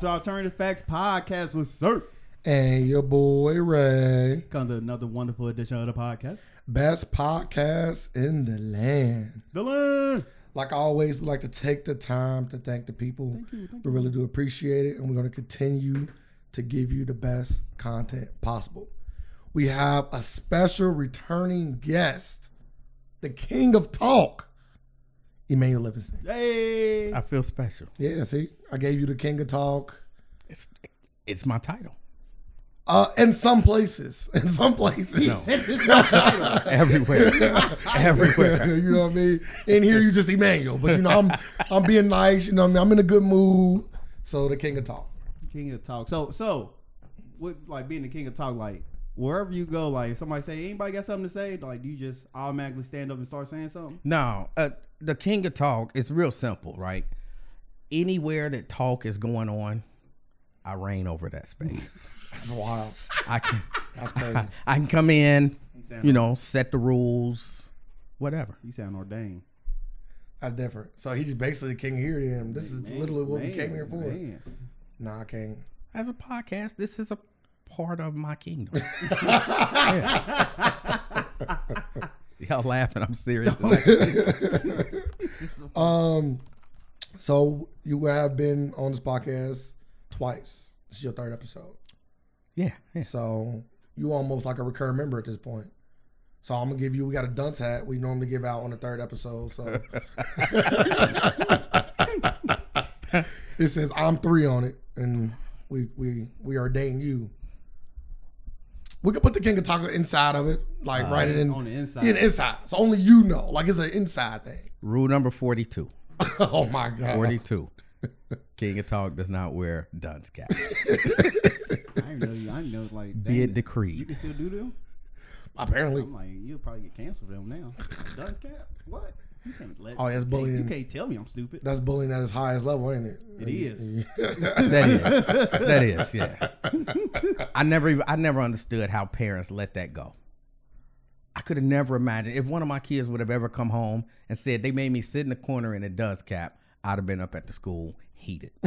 To Alternative Facts Podcast with Sir. And your boy Ray. Come to another wonderful edition of the podcast. Best podcast in the land. Dylan. Like always, we like to take the time to thank the people. Thank you, thank we really do appreciate it. And we're going to continue to give you the best content possible. We have a special returning guest, the king of talk, Emanuel Livingston. Hey. I feel special. Yeah, see, I gave you the king of talk. It's it's my title. Uh, in some places, in some places, Everywhere. Everywhere. you know what I mean. In here, you just Emanuel, but you know I'm I'm being nice. You know what I mean. I'm in a good mood. So the king of talk. King of Talk. So, so, with like being the King of Talk, like wherever you go, like if somebody say, anybody got something to say, like do you just automatically stand up and start saying something? No, uh, the king of talk is real simple, right? Anywhere that talk is going on, I reign over that space. That's wild. I can That's crazy. I can come in, sound, you know, set the rules, whatever. you sound ordained. That's different. So he's basically the king of here. Then this is literally what we came here for. man. Nah, I can't. As a podcast, this is a part of my kingdom. Y'all laughing? I'm serious. Um, so you have been on this podcast twice. This is your third episode. yeah, yeah. So you almost like a recurring member at this point. So I'm gonna give you. We got a dunce hat we normally give out on the third episode. So it says I'm three on it, and we we we ordain you. We could put the king of taco inside of it, like write it in on the inside. Yeah, the inside. So only you know. Like it's an inside thing. Rule number 42. oh my god. 42. King of Talk does not wear dunce cap. I know. You, I know. Like, Be it decreed. You can still do them. Apparently. I'm like, you'll probably get canceled for them now. Dunce cap? What? You can't let. Oh, that's you can't- bullying. You can't tell me I'm stupid. That's bullying at its highest level, ain't it? It is. That is. That is, yeah. I never even I never understood how parents let that go. I could have never imagined if one of my kids would have ever come home and said they made me sit in the corner in a dust cap, I'd have been up at the school heated.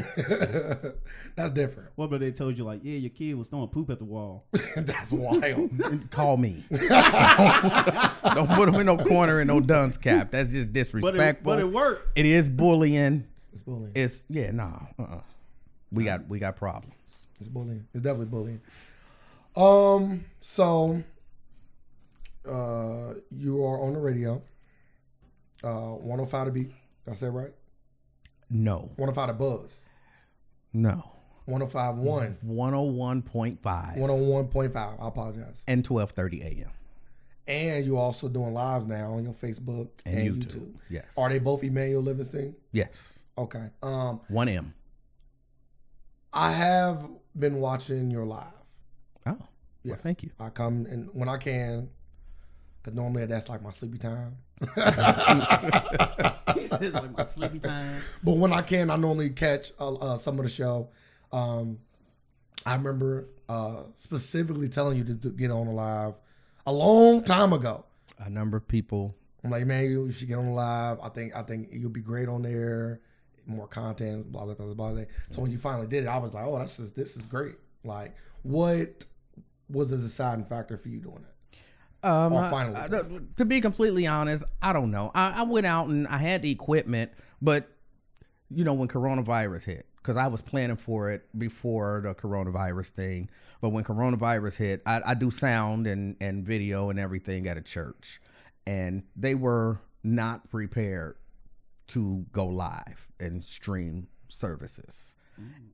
That's different. What about they told you like, yeah, your kid was throwing poop at the wall? That's wild. Call me. Don't put them in no corner in no dunce cap. That's just But disrespectful. it, but it worked. it is bullying. It's bullying. It's yeah, nah. Uh-uh. We got we got problems. It's bullying. It's definitely bullying. Um. So, uh, you are on the radio. Uh, 105 to beat. Did I say it right? No. 105 to buzz. No. 105 1. 101.5 101.5. I apologize. and 12:30 a.m. And you're also doing lives now on your Facebook and, and, YouTube. YouTube. Yes. Are they both Emanuel Livingston? yes. Okay. Um, 1M. I have been watching your live. Oh. Yes. Well, thank you. I come and when I can, because normally that's like my sleepy time. He says like my sleepy time. But when I can, I normally catch uh, uh, some of the show. Um, I remember uh, specifically telling you to, to get on the live a long time ago. A number of people I'm like, man, you should get on the live. I think I think you'll be great on there. More content, blah blah blah blah. blah. So when you finally did it, I was like, oh, this is this is great. Like, what was the deciding factor for you doing it? Um, I- I- to be completely honest, I don't know. I, I went out and I had the equipment, but you know when coronavirus hit, because I was planning for it before the coronavirus thing. But when coronavirus hit, I, I do sound and and video and everything at a church, and they were not prepared to go live and stream services,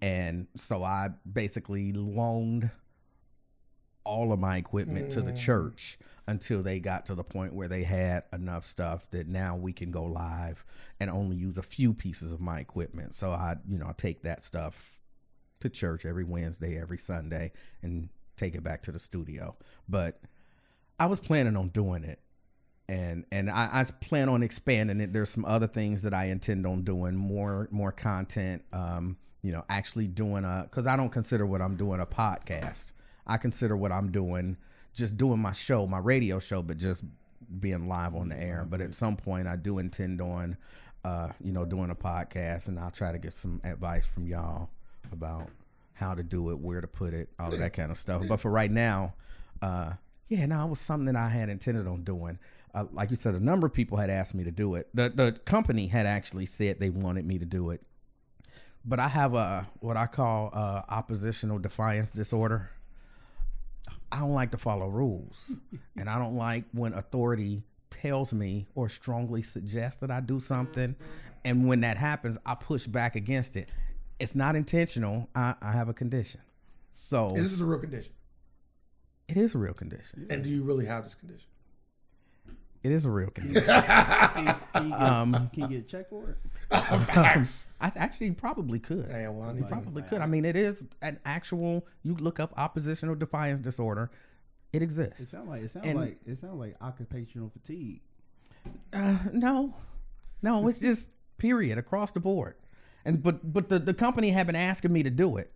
and so I basically loaned all of my equipment to the Mm. church until they got to the point where they had enough stuff that now we can go live and only use a few pieces of my equipment. So I, you know, I take that stuff to church every Wednesday, every Sunday and take it back to the studio. But I was planning on doing it. And and I, I plan on expanding it. There's some other things that I intend on doing more more content. Um, you know, actually doing a because I don't consider what I'm doing a podcast. I consider what I'm doing just doing my show, my radio show, but just being live on the air. But at some point, I do intend on, uh, you know, doing a podcast, and I'll try to get some advice from y'all about how to do it, where to put it, all of that kind of stuff. But for right now, uh, yeah, no, it was something that I had intended on doing. Uh, like you said, a number of people had asked me to do it. The the company had actually said they wanted me to do it, but I have a what I call uh, oppositional defiance disorder. I don't like to follow rules, and I don't like when authority tells me or strongly suggests that I do something, and when that happens, I push back against it. It's not intentional. I, I have a condition, so This is a real condition. it is a real condition. And do you really have this condition? It is a real condition. Can, can you get, Um, can you get a check for it? Facts. I actually probably could. Damn, well, You probably could. I mean, it is an actual. You look up oppositional defiance disorder. It exists. It sounds like it sounds like it sounds like occupational fatigue. Uh, no, no, it's just period across the board. And but but the the company had been asking me to do it,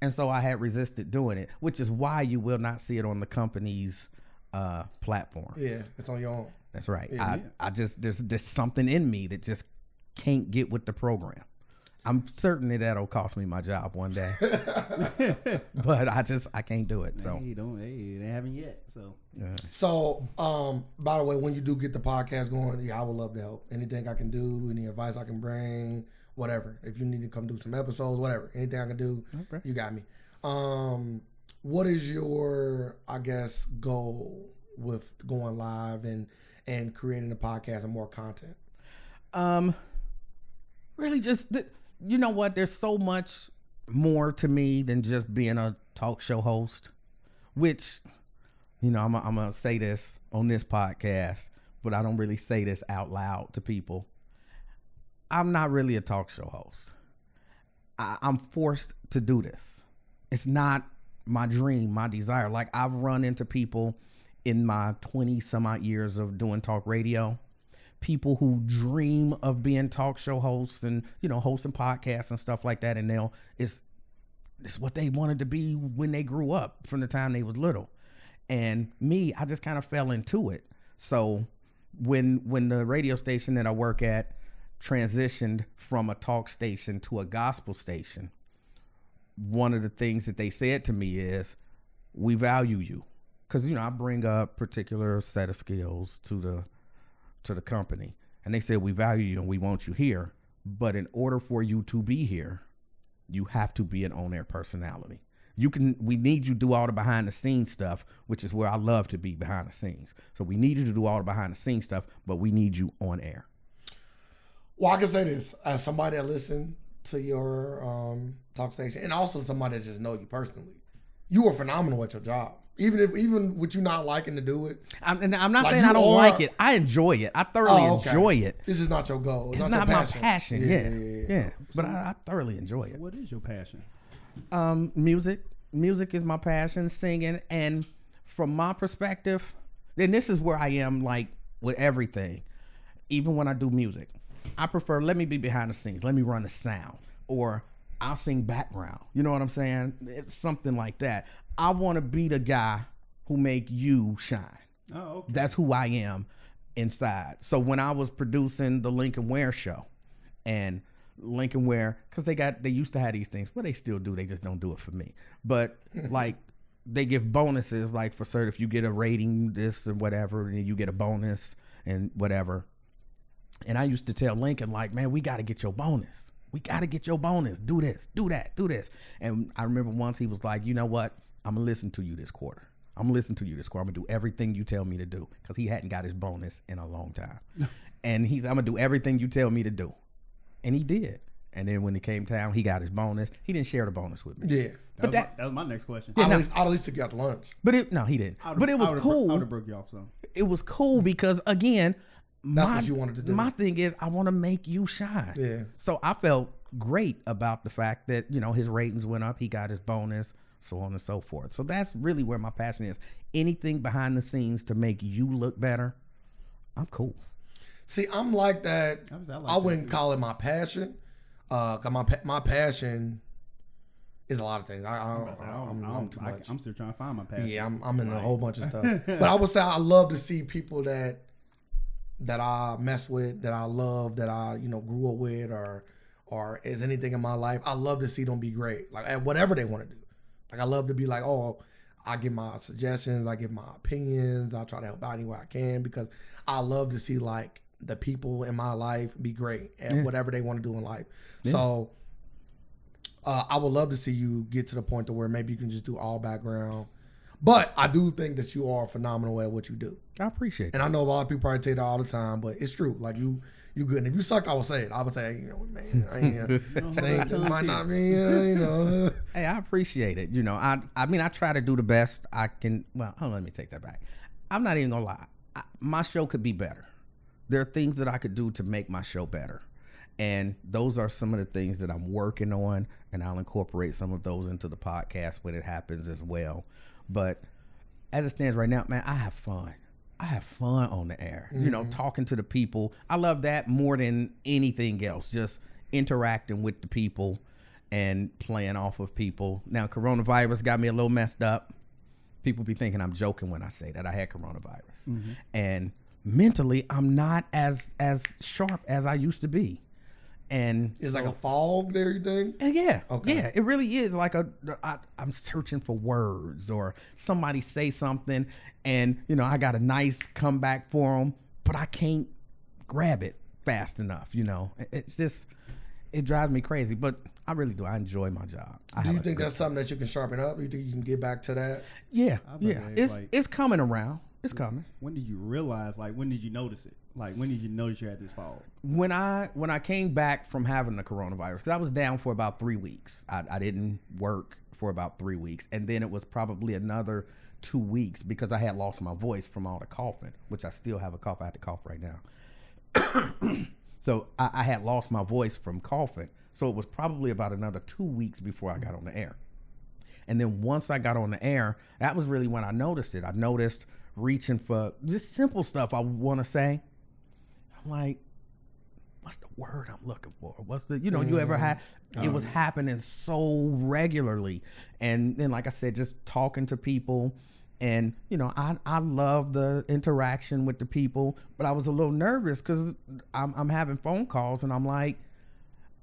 and so I had resisted doing it, which is why you will not see it on the company's uh platforms. Yeah, it's on your own. That's right. Yeah. I, I just there's there's something in me that just can't get with the program. I'm certain that that'll cost me my job one day, but I just I can't do it. So Hey, don't hey, they haven't yet. So yeah. So, um, by the way, when you do get the podcast going, yeah, I would love to help. Anything I can do, any advice I can bring, whatever. If you need to come do some episodes, whatever, anything I can do, Okay. you got me. Um, what is your, I guess, goal with going live and and creating a podcast and more content? Um, really, just you know what? There's so much more to me than just being a talk show host. Which, you know, I'm I'm gonna say this on this podcast, but I don't really say this out loud to people. I'm not really a talk show host. I, I'm forced to do this. It's not my dream, my desire. Like I've run into people in my 20 some odd years of doing talk radio people who dream of being talk show hosts and you know hosting podcasts and stuff like that. And they'll it's it's what they wanted to be when they grew up from the time they was little. And me i just kind of fell into it. So when when the radio station that i work at transitioned from a talk station to a gospel station one of the things that they said to me is we value you. Because you know i bring a particular set of skills to the to the company. And they said we value you and we want you here but in order for you to be here you have to be an on-air personality. You can we need you to do all the behind the scenes stuff which is where i love to be behind the scenes. So we need you to do all the behind the scenes stuff but we need you on air. Well, I can say this as somebody that listened to your um, talk station, and also somebody that just know you personally. You are phenomenal at your job, even if even with you not liking to do it. i'm, and I'm not Like saying i don't are- like it. I enjoy it. I thoroughly Oh, okay. enjoy it. This is not your goal. It's, it's not, not, your my passion. passion yeah yeah, but I, I thoroughly enjoy it. What is your passion? um music. Music is my passion. Singing. And from my perspective then this is where i am like with everything. Even when i do music i prefer let me be behind the scenes. Let me run the sound. Or i'll sing background you know what i'm saying it's something like that i want to be the guy who make you shine Oh, okay. that's who I am inside. So when I was producing the Lincoln Ware show and Lincoln Ware, because they got they used to have these things, but they still do. They just don't do it for me. But like they give bonuses, like for certain if you get a rating, this and whatever, and you get a bonus and whatever. And I used to tell Lincoln, like, man, we got to get your bonus. We got to get your bonus. Do this, do that, do this. And I remember once he was like, you know what? I'm gonna listen to you this quarter. I'm gonna listen to you this quarter. I'm gonna do everything you tell me to do because he hadn't got his bonus in a long time. and he's, I'm gonna do everything you tell me to do, and he did. And then when he came time, he got his bonus. He didn't share the bonus with me. Yeah. That, but was that- my, that was my next question. I'd, no. at least, I'd at least took you out to lunch. But it no, he didn't. But it was I would've- cool. I would have broke you off some. it was cool because again, my, what you wanted to do. My thing is, I want to make you shine. Yeah. So I felt great about the fact that you know his ratings went up, he got his bonus, so on and so forth. So that's really where my passion is. Anything behind the scenes to make you look better, I'm cool. See, I'm like that. I was- I I, like that wouldn't too. call it my passion. Uh, 'cause my my passion is a lot of things. I, I, I I, don't- I'm, I I'm too much. I'm still trying to find my passion. Yeah, I'm, I'm in a whole bunch of stuff. but I would say I love to see people that that I mess with, that I love, that I you know grew up with, or or is anything in my life, I love to see them be great. Like at whatever they want to do. Like I love to be like, oh, I give my suggestions, I give my opinions, I try to help out any way I can because I love to see like the people in my life be great at Yeah. whatever they want to do in life. Yeah. So uh, I would love to see you get to the point to where maybe you can just do all background. But I do think that you are phenomenal at what you do. I appreciate it. And I know a lot of people probably say that all the time, but it's true. Like you, you good. And if you sucked, I would say it. I would say, you know, man, I ain't, saying this might not uh, you know. Hey, I appreciate it. You know, I I mean, I try to do the best I can. Well, hold on, let me take that back. I'm not even gonna lie. I, my show could be better. There are things that I could do to make my show better, and those are some of the things that I'm working on, and I'll incorporate some of those into the podcast when it happens as well. But as it stands right now, man, I have fun. I have fun on the air. You know, mm-hmm. talking to the people. I love that more than anything else. Just interacting with the people and playing off of people. Now, coronavirus got me a little messed up. People be thinking I'm joking when I say that I had coronavirus. Mm-hmm. And mentally, I'm not as as sharp as I used to be. And It's like a fog there, you think? uh, Yeah, Okay. yeah, it really is like a. I, I'm searching for words or somebody say something, and you know I got a nice comeback for them, but I can't grab it fast enough. You know, it's just it drives me crazy. But I really do. I enjoy my job. I Do you think that's something that you can sharpen up? You think you can get back to that? Yeah, yeah. It's like- it's coming around. It's coming. When did you realize? Like, when did you notice it? Like, when did you notice you had this fall? when I when I came back from having the coronavirus, because I was down for about three weeks. I, I didn't work for about three weeks, and then it was probably another two weeks because I had lost my voice from all the coughing, which I still have a cough. I have to cough right now. so I, I had lost my voice from coughing. So it was probably about another two weeks before I got on the air. And then once I got on the air, that was really when I noticed it. I noticed reaching for just simple stuff I want to say. I'm like, what's the word I'm looking for? What's the, you know, you ever had, mm-hmm. it was uh-huh. happening so regularly. And then, like I said, just talking to people. And, you know, I, I love the interaction with the people, but I was a little nervous because I'm, I'm having phone calls and I'm like,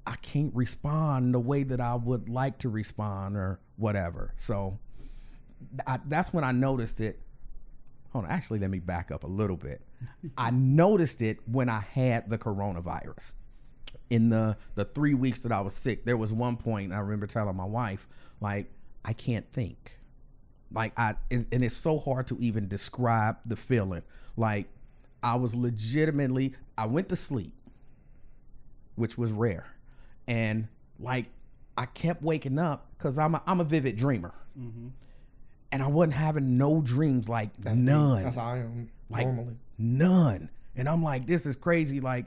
I can't respond the way that I would like to respond or whatever. So I, that's when I noticed it. Hold on, actually, let me back up a little bit. I noticed it when I had the coronavirus. In the the three weeks that I was sick, there was one point I remember telling my wife, like, I can't think. Like I, and it's so hard to even describe the feeling. Like I was legitimately, I went to sleep, which was rare, and like I kept waking up because I'm a, I'm a vivid dreamer, mm-hmm. And I wasn't having no dreams, like That's me. none, That's how I am like normally. none. And I'm like, this is crazy. Like,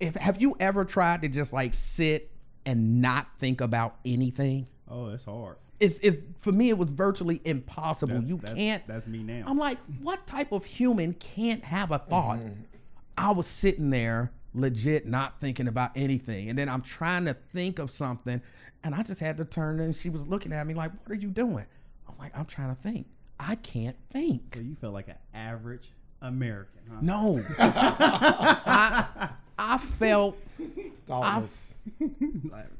if have you ever tried to just like sit and not think about anything? Oh, that's hard. It's, it's for me, it was virtually impossible. That's- you that's- can't. That's me now. I'm like, what type of human can't have a thought? Mm-hmm. I was sitting there legit not thinking about anything. And then I'm trying to think of something and I just had to turn and she was looking at me like, what are you doing? I'm like, I'm trying to think. I can't think. so you felt like an average American, huh? No. I, I felt Thoughtless.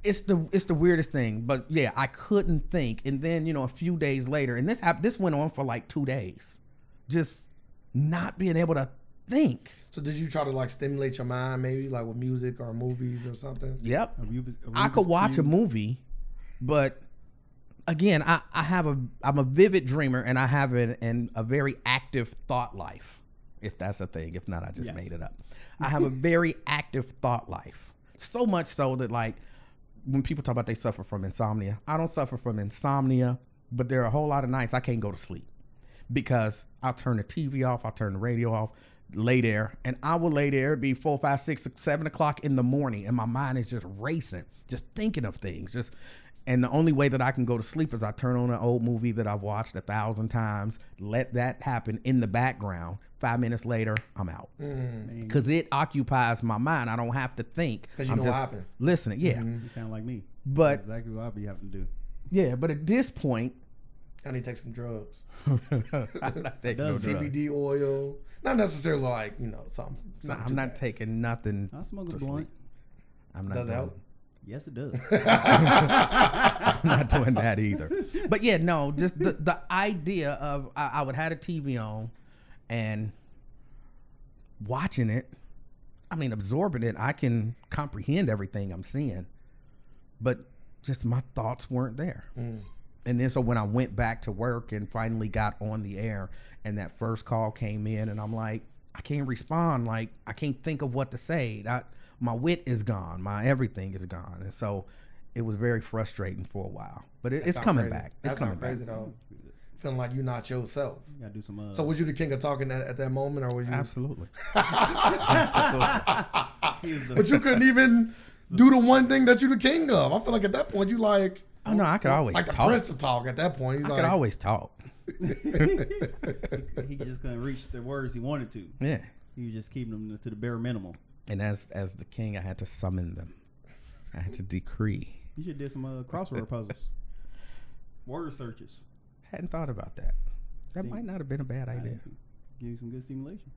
It's the it's the weirdest thing, but yeah, I couldn't think. And then you know, a few days later, and this hap- this went on for like two days, just not being able to think. So did you try to like stimulate your mind, maybe like with music or movies or something? Yep, a Rubik's- a I could Rubik's watch a movie, but again, I, I have a I'm a vivid dreamer, and I have an, an a very active thought life, if that's a thing. If not, I just Yes. made it up. I have a very active thought life, so much so that like when people talk about they suffer from insomnia, I don't suffer from insomnia, but there are a whole lot of nights I can't go to sleep because I'll turn the TV off, I'll turn the radio off, lay there, and I will lay there, it'd be four, five, six, seven o'clock in the morning, and my mind is just racing, just thinking of things. Just and the only way that I can go to sleep is I turn on an old movie that I've watched a thousand times, let that happen in the background. Five minutes later, I'm out. Mm. Because it occupies my mind. I don't have to think. 'Cause you I'm know what just happened. listening. Yeah. Mm-hmm. You sound like me. But- That's exactly what I be having to do. Yeah. But at this point, I need to take some drugs. I'm not taking no drugs. CBD oil. Not necessarily like, you know, something. Nah, I'm not bad. taking nothing. I smoke to a blunt. sleep. I'm not. Does it help? Yes, it does. I'm not doing that either. But yeah, no, just the, the idea of I, I would have a TV on and watching it. I mean, absorbing it, I can comprehend everything I'm seeing, but just my thoughts weren't there. Mm. And then so when I went back to work and finally got on the air, and that first call came in, and I'm like, I can't respond. Like I can't think of what to say. I, my wit is gone. My everything is gone, and so it was very frustrating for a while. But it, it's coming crazy. back. It's That coming sound back. though. Feeling like you're not yourself. You gotta do some. Uh, So was you the king of talking at, at that moment, or was you? Absolutely. Absolutely. he was the- But you couldn't even do the one thing that you're the king of. I feel like at that point you like Oh no, I could always like the talk. prince of talk. At that point, he's I like, could always talk. he just couldn't reach the words he wanted to. Yeah. He was just keeping them to the bare minimum. And as as the king, I had to summon them. I had to decree. You should did some uh, crossword puzzles, word searches. Hadn't thought about that. That Stim- might not have been a bad idea. Give you some good stimulation.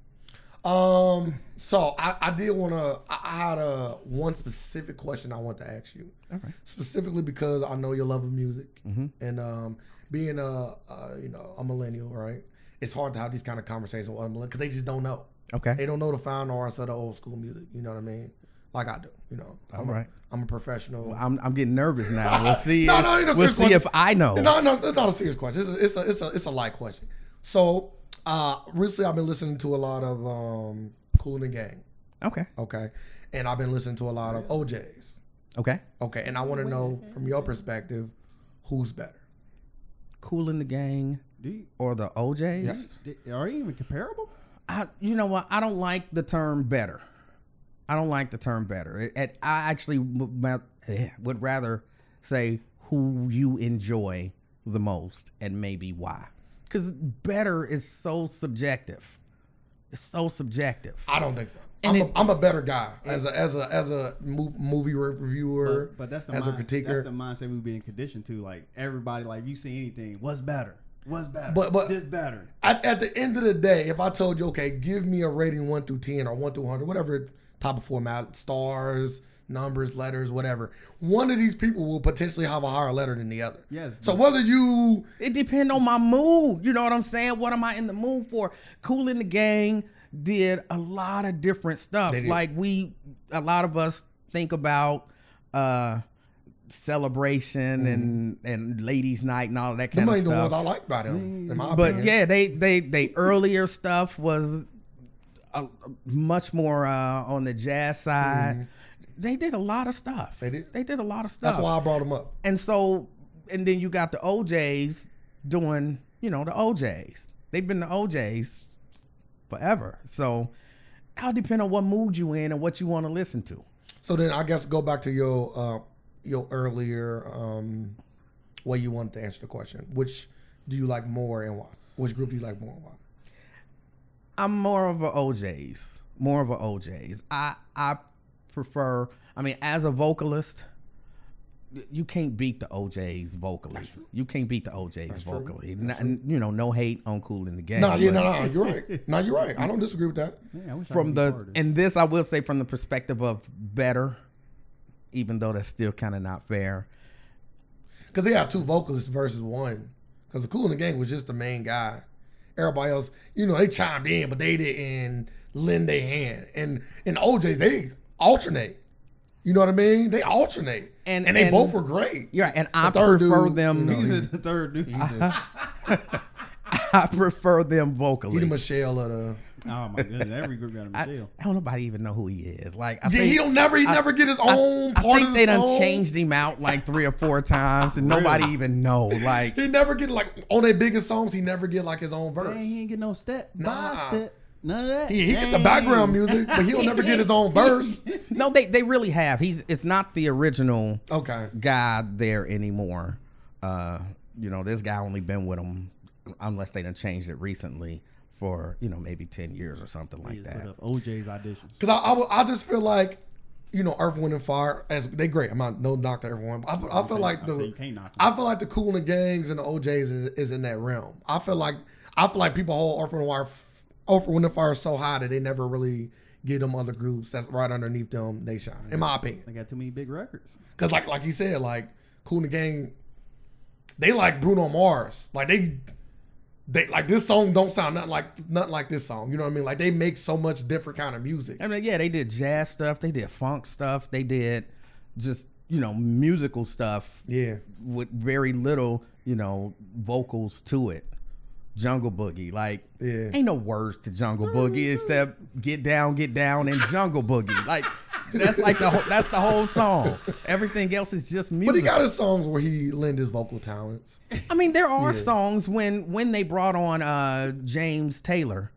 Um. So I, I did want to. I I had a one specific question I want to ask you, All right. specifically because I know your love of music, and um, being a, a you know a millennial, right? It's hard to have these kind of conversations with other because they just don't know. Okay. They don't know the fine arts of the old school music. You know what I mean? Like I do. You know. I'm All right. A, I'm a professional. I'm, I'm getting nervous now. We'll see. No, if, no, ain't no we'll see question. if I know. No, no, it's not a serious question. It's a, it's a, it's a, it's a light question. So, uh, recently I've been listening to a lot of um, Kool and the Gang. Okay. Okay, and I've been listening to a lot of O'Jays. Okay. Okay, and I want to know from your perspective, who's better? Kool in the gang you, or the O'Jays? Yes. are they even comparable? I, you know what? I don't like the term better. I don't like the term better. It, it- I actually would ma- eh, would rather say who you enjoy the most and maybe why. Because better is so subjective. It's so subjective. I don't think so. I'm, it- a, I'm a better guy as a as a as a mov- movie reviewer. But, but that's the as a mind, critiquer. That's the mindset we've been conditioned to. Like everybody, like you see anything, what's better? What's better? But- but- this better. at, at the end of the day, if I told you, okay, give me a rating one through ten or one through hundred, whatever type of format, stars, numbers, letters, whatever, one of these people will potentially have a higher letter than the other. Yes, So whether you It depends on my mood. You know what I'm saying? What am I in the mood for? Kool in the gang did a lot of different stuff. Like we, a lot of us think about uh celebration and and ladies night and all that them kind of ain't the ones stuff. I like about in my But opinion. yeah, they they they earlier stuff was a, much more uh, on the jazz side. They did a lot of stuff. They did? They did a lot of stuff. that's why I brought them up. And so, and then you got the O'Jays doing, you know, the O'Jays. They've been the O'Jays forever. So, it'll depend on what mood you in and what you want to listen to. So then I guess go back to your uh, your earlier um, way you wanted to answer the question. Which do you like more and why? Which group do you like more and why? I'm more of a O'Jays, more of a O'Jays. I I prefer. I mean, as a vocalist, you can't beat the O'Jays vocally. You can't beat the O'Jays vocally. N- you know, no hate on Kool in the Game. No, yeah, no, no, you're right. No, you're right. I don't disagree with that. Man, I wish from could the and this I will say from the perspective of better, even though that's still kind of not fair. Because they have two vocalists versus one. Because the Kool in the Gang was just the main guy. Everybody else, you know, they chimed in, but they didn't lend their hand. And and O'Jay, they alternate. You know what I mean? They alternate. And- And, they and- both were great. Yeah, and I The third prefer dude, them. you know, He's the third dude. He just I prefer them vocally. he the vocally. Michelle of the. Oh my goodness, every group got a I, Michelle. I don't nobody even know who he is. Like I Yeah, think he don't never. He I- never get his own I part think of they the done song. changed him out like three or four times, and nobody even know. Like He never get like on their biggest songs. He never get like his own verse. Dang, he ain't get no step, Nah. nah. step, none of that. He, he get the background music, but he'll never get his own verse. no, they they really have. He's it's not the original Okay. guy there anymore. Uh, you know, this guy only been with him unless they done changed it recently for you know maybe ten years or something like that. O'Jay's auditions. Because I, I, I just feel like, you know, Earth, Wind, and Fire, as they great. I'm not no doctor, everyone. But I, I feel like the, knock I feel like the Kool and the Gangs and the O'Jays is, is in that realm. I feel like, I feel like people hold Earth, Wind, and Fire, Earth, Wind, and Fire so high that they never really get them other groups that's right underneath them. They shine, in my opinion. They got too many big records. Because like like you said, like Kool and the Gang, they like Bruno Mars. Like they they like this song don't sound nothing like nothing like this song. You know what I mean? Like they make so much different kind of music. I mean, yeah, they did jazz stuff, they did funk stuff, they did just you know musical stuff Yeah. with very little you know vocals to it. Jungle Boogie, like, Yeah. ain't no words to Jungle Boogie except "Get Down, Get Down" and Jungle Boogie. Like, that's like the whole, that's the whole song. Everything else is just music. But he got his songs where he lend his vocal talents. I mean, there are songs when when they brought on uh James Taylor.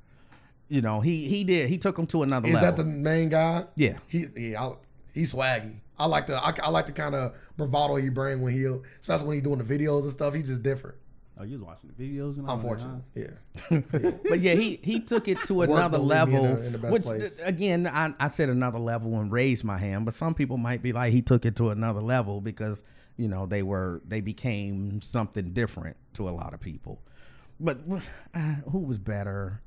You know, he he did he took him to another Is level. that the main guy? Yeah. He yeah, I, he's swaggy. I like the I, I like the kind of bravado he bring when he, especially when he doing the videos and stuff. He's just different. Oh, you was watching the videos and all that. Unfortunately, yeah. but yeah, he he took it to another me in level. in which place. again, I, I said another level and raised my hand. But some people might be like, he took it to another level because you know they were they became something different to a lot of people. But uh, who was better?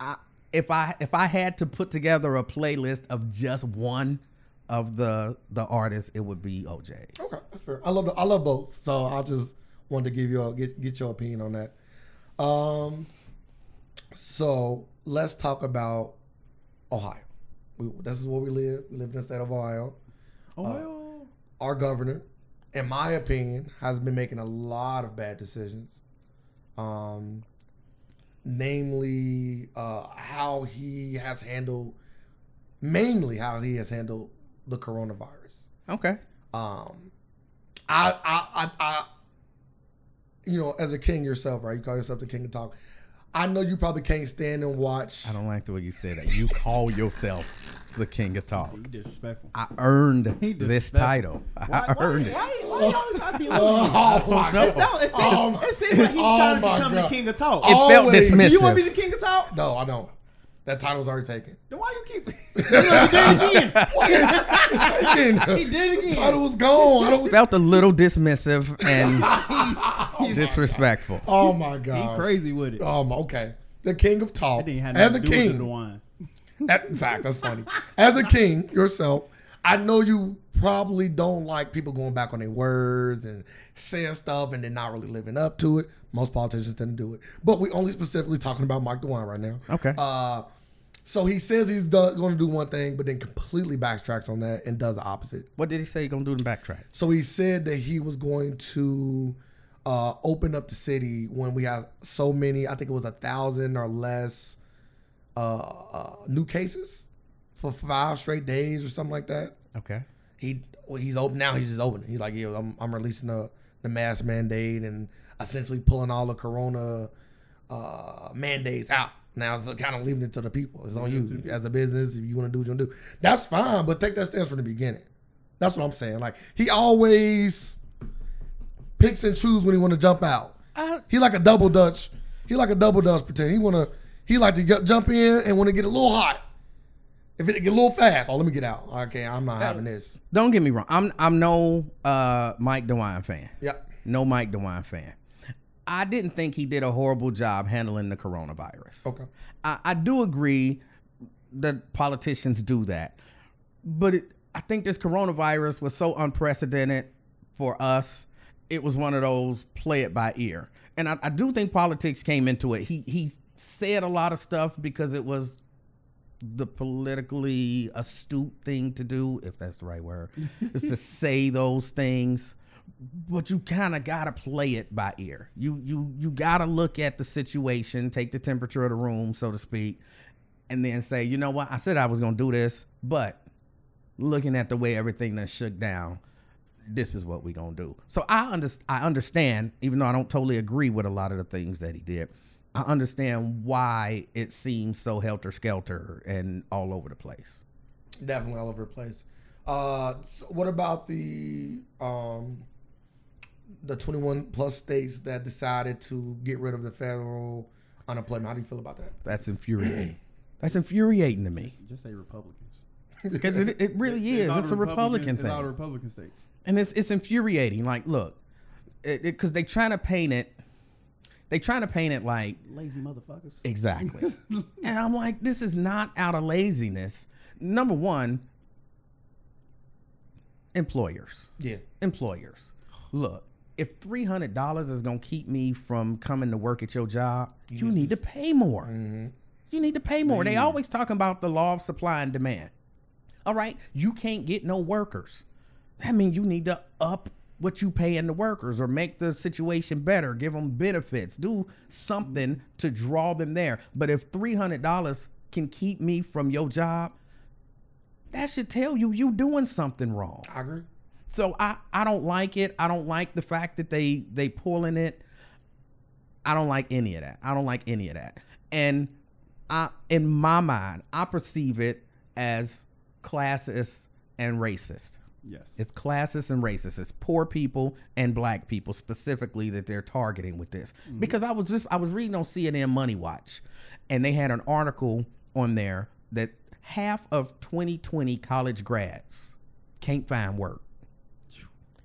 I, if I if I had to put together a playlist of just one of the the artists, it would be O'Jay. Okay, that's fair. I love the, I love both, so I'll just wanted to give you a, get get your opinion on that. Um, so let's talk about Ohio. We, this is where we live. We live in the state of Ohio. Ohio. Our governor, in my opinion, has been making a lot of bad decisions. Um, namely, uh, how he has handled, mainly how he has handled the coronavirus. Okay. Um, I, I, I, I, you know, as a king yourself, right? You call yourself the king of talk. I know you probably can't stand and watch. I don't like the way you said that. You call yourself the king of talk. You disrespectful. I earned He this disrespectful. title. I earned it. Why, why y'all trying to be like Oh my It, god! sound, it, seems, Oh my- it seems like he's oh trying to oh become God. the king of talk. It felt Always. dismissive. you want to be the king of talk? No, I don't. That title's already taken. Then why you keep? Look, he did it again. It's taken. He did it The again. title was gone. I don't. Felt a little dismissive and disrespectful. Oh my god, He god! crazy with it. Oh my. Okay. The king of talk. Didn't have As a nothing to do with the king, wine. That, in fact, that's funny. As a king yourself, I know you probably don't like people going back on their words and saying stuff and then not really living up to it. Most politicians tend to do it, but we only specifically talking about Mike DeWine right now. Okay. Uh, so he says he's going to do one thing, but then completely backtracks on that and does the opposite. What did he say he gonna do in backtrack? So he said that he was going to uh, open up the city when we have so many. I think it was a thousand or less uh, uh, new cases for five straight days or something like that. Okay. He well, he's open now. He's just open. He's like, yeah, I'm, I'm releasing the the mask mandate and essentially pulling all the corona uh, mandates out. Now it's kind of leaving it to the people. It's on you as a business. If you want to do what you want to do, that's fine. But take that stance from the beginning. That's what I'm saying. Like he always picks and chooses when he want to jump out. He like a double dutch. He like a double dutch pretend. He wanna he like to get, jump in and want to get a little hot. If it get a little fast, oh let me get out. Okay, I'm not having this. don't get me wrong. I'm I'm no uh, Mike DeWine fan. Yep. No Mike DeWine fan. I didn't think he did a horrible job handling the coronavirus. Okay. I, I do agree that politicians do that, but it, I think this coronavirus was so unprecedented for us. It was one of those play it by ear, and I, I do think politics came into it. He he said a lot of stuff because it was the politically astute thing to do, if that's the right word, is to say those things. But you kind of gotta play it by ear. You you you gotta look at the situation, take the temperature of the room, so to speak, and then say, you know what? I said I was gonna do this, but looking at the way everything that shook down, this is what we gonna do. So I under, I understand, even though I don't totally agree with a lot of the things that he did. I understand why it seems so helter skelter and all over the place. Definitely all over the place. Uh, so what about the um, the 21 plus states that decided to get rid of the federal unemployment? How do you feel about that? That's infuriating. That's infuriating to me Just say Republicans. because it, it really is. all It's a Republican Republicans- It's all the thing, Republican states. and it's it's infuriating. Like, look, because they're trying to paint it. They trying to paint it like Lazy motherfuckers. Exactly. and I'm like, this is not out of laziness. Number one, employers. Yeah. Employers. Look, if three hundred dollars is gonna keep me from coming to work at your job, you, need to pay more. Mm-hmm. You need to pay more. They always talking about the law of supply and demand. All right, you can't get no workers. That means you need to up what you paying the workers or make the situation better, give them benefits, do something to draw them there. But if three hundred dollars can keep me from your job, that should tell you you doing something wrong. I agree. So I I don't like it. I don't like the fact that they they pulling it. I don't like any of that. I don't like any of that. And I in my mind, I perceive it as classist and racist. Yes. It's classist and racist. It's poor people and black people specifically that they're targeting with this. Mm-hmm. Because I was just I was reading on CNN Money Watch, and they had an article on there that half of 2020 college grads can't find work.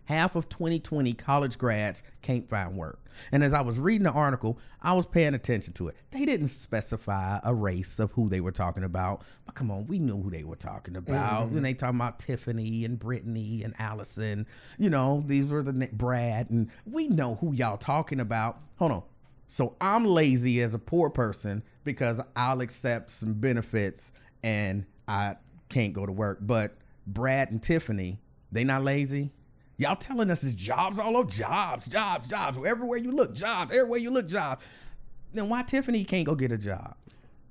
Half of 2020 college grads can't find work. And as I was reading the article, I was paying attention to it. They didn't specify a race of who they were talking about, but come on, we knew who they were talking about. Mm-hmm. When they talking about Tiffany and Brittany and Allison, you know, these were the Brad, and we know who y'all talking about. Hold on. So I'm lazy as a poor person because I'll accept some benefits and I can't go to work. But Brad and Tiffany, they not lazy. Y'all telling us it's jobs all over, jobs, jobs, jobs. Everywhere you look, jobs. Everywhere you look, jobs. Then why Tiffany can't go get a job?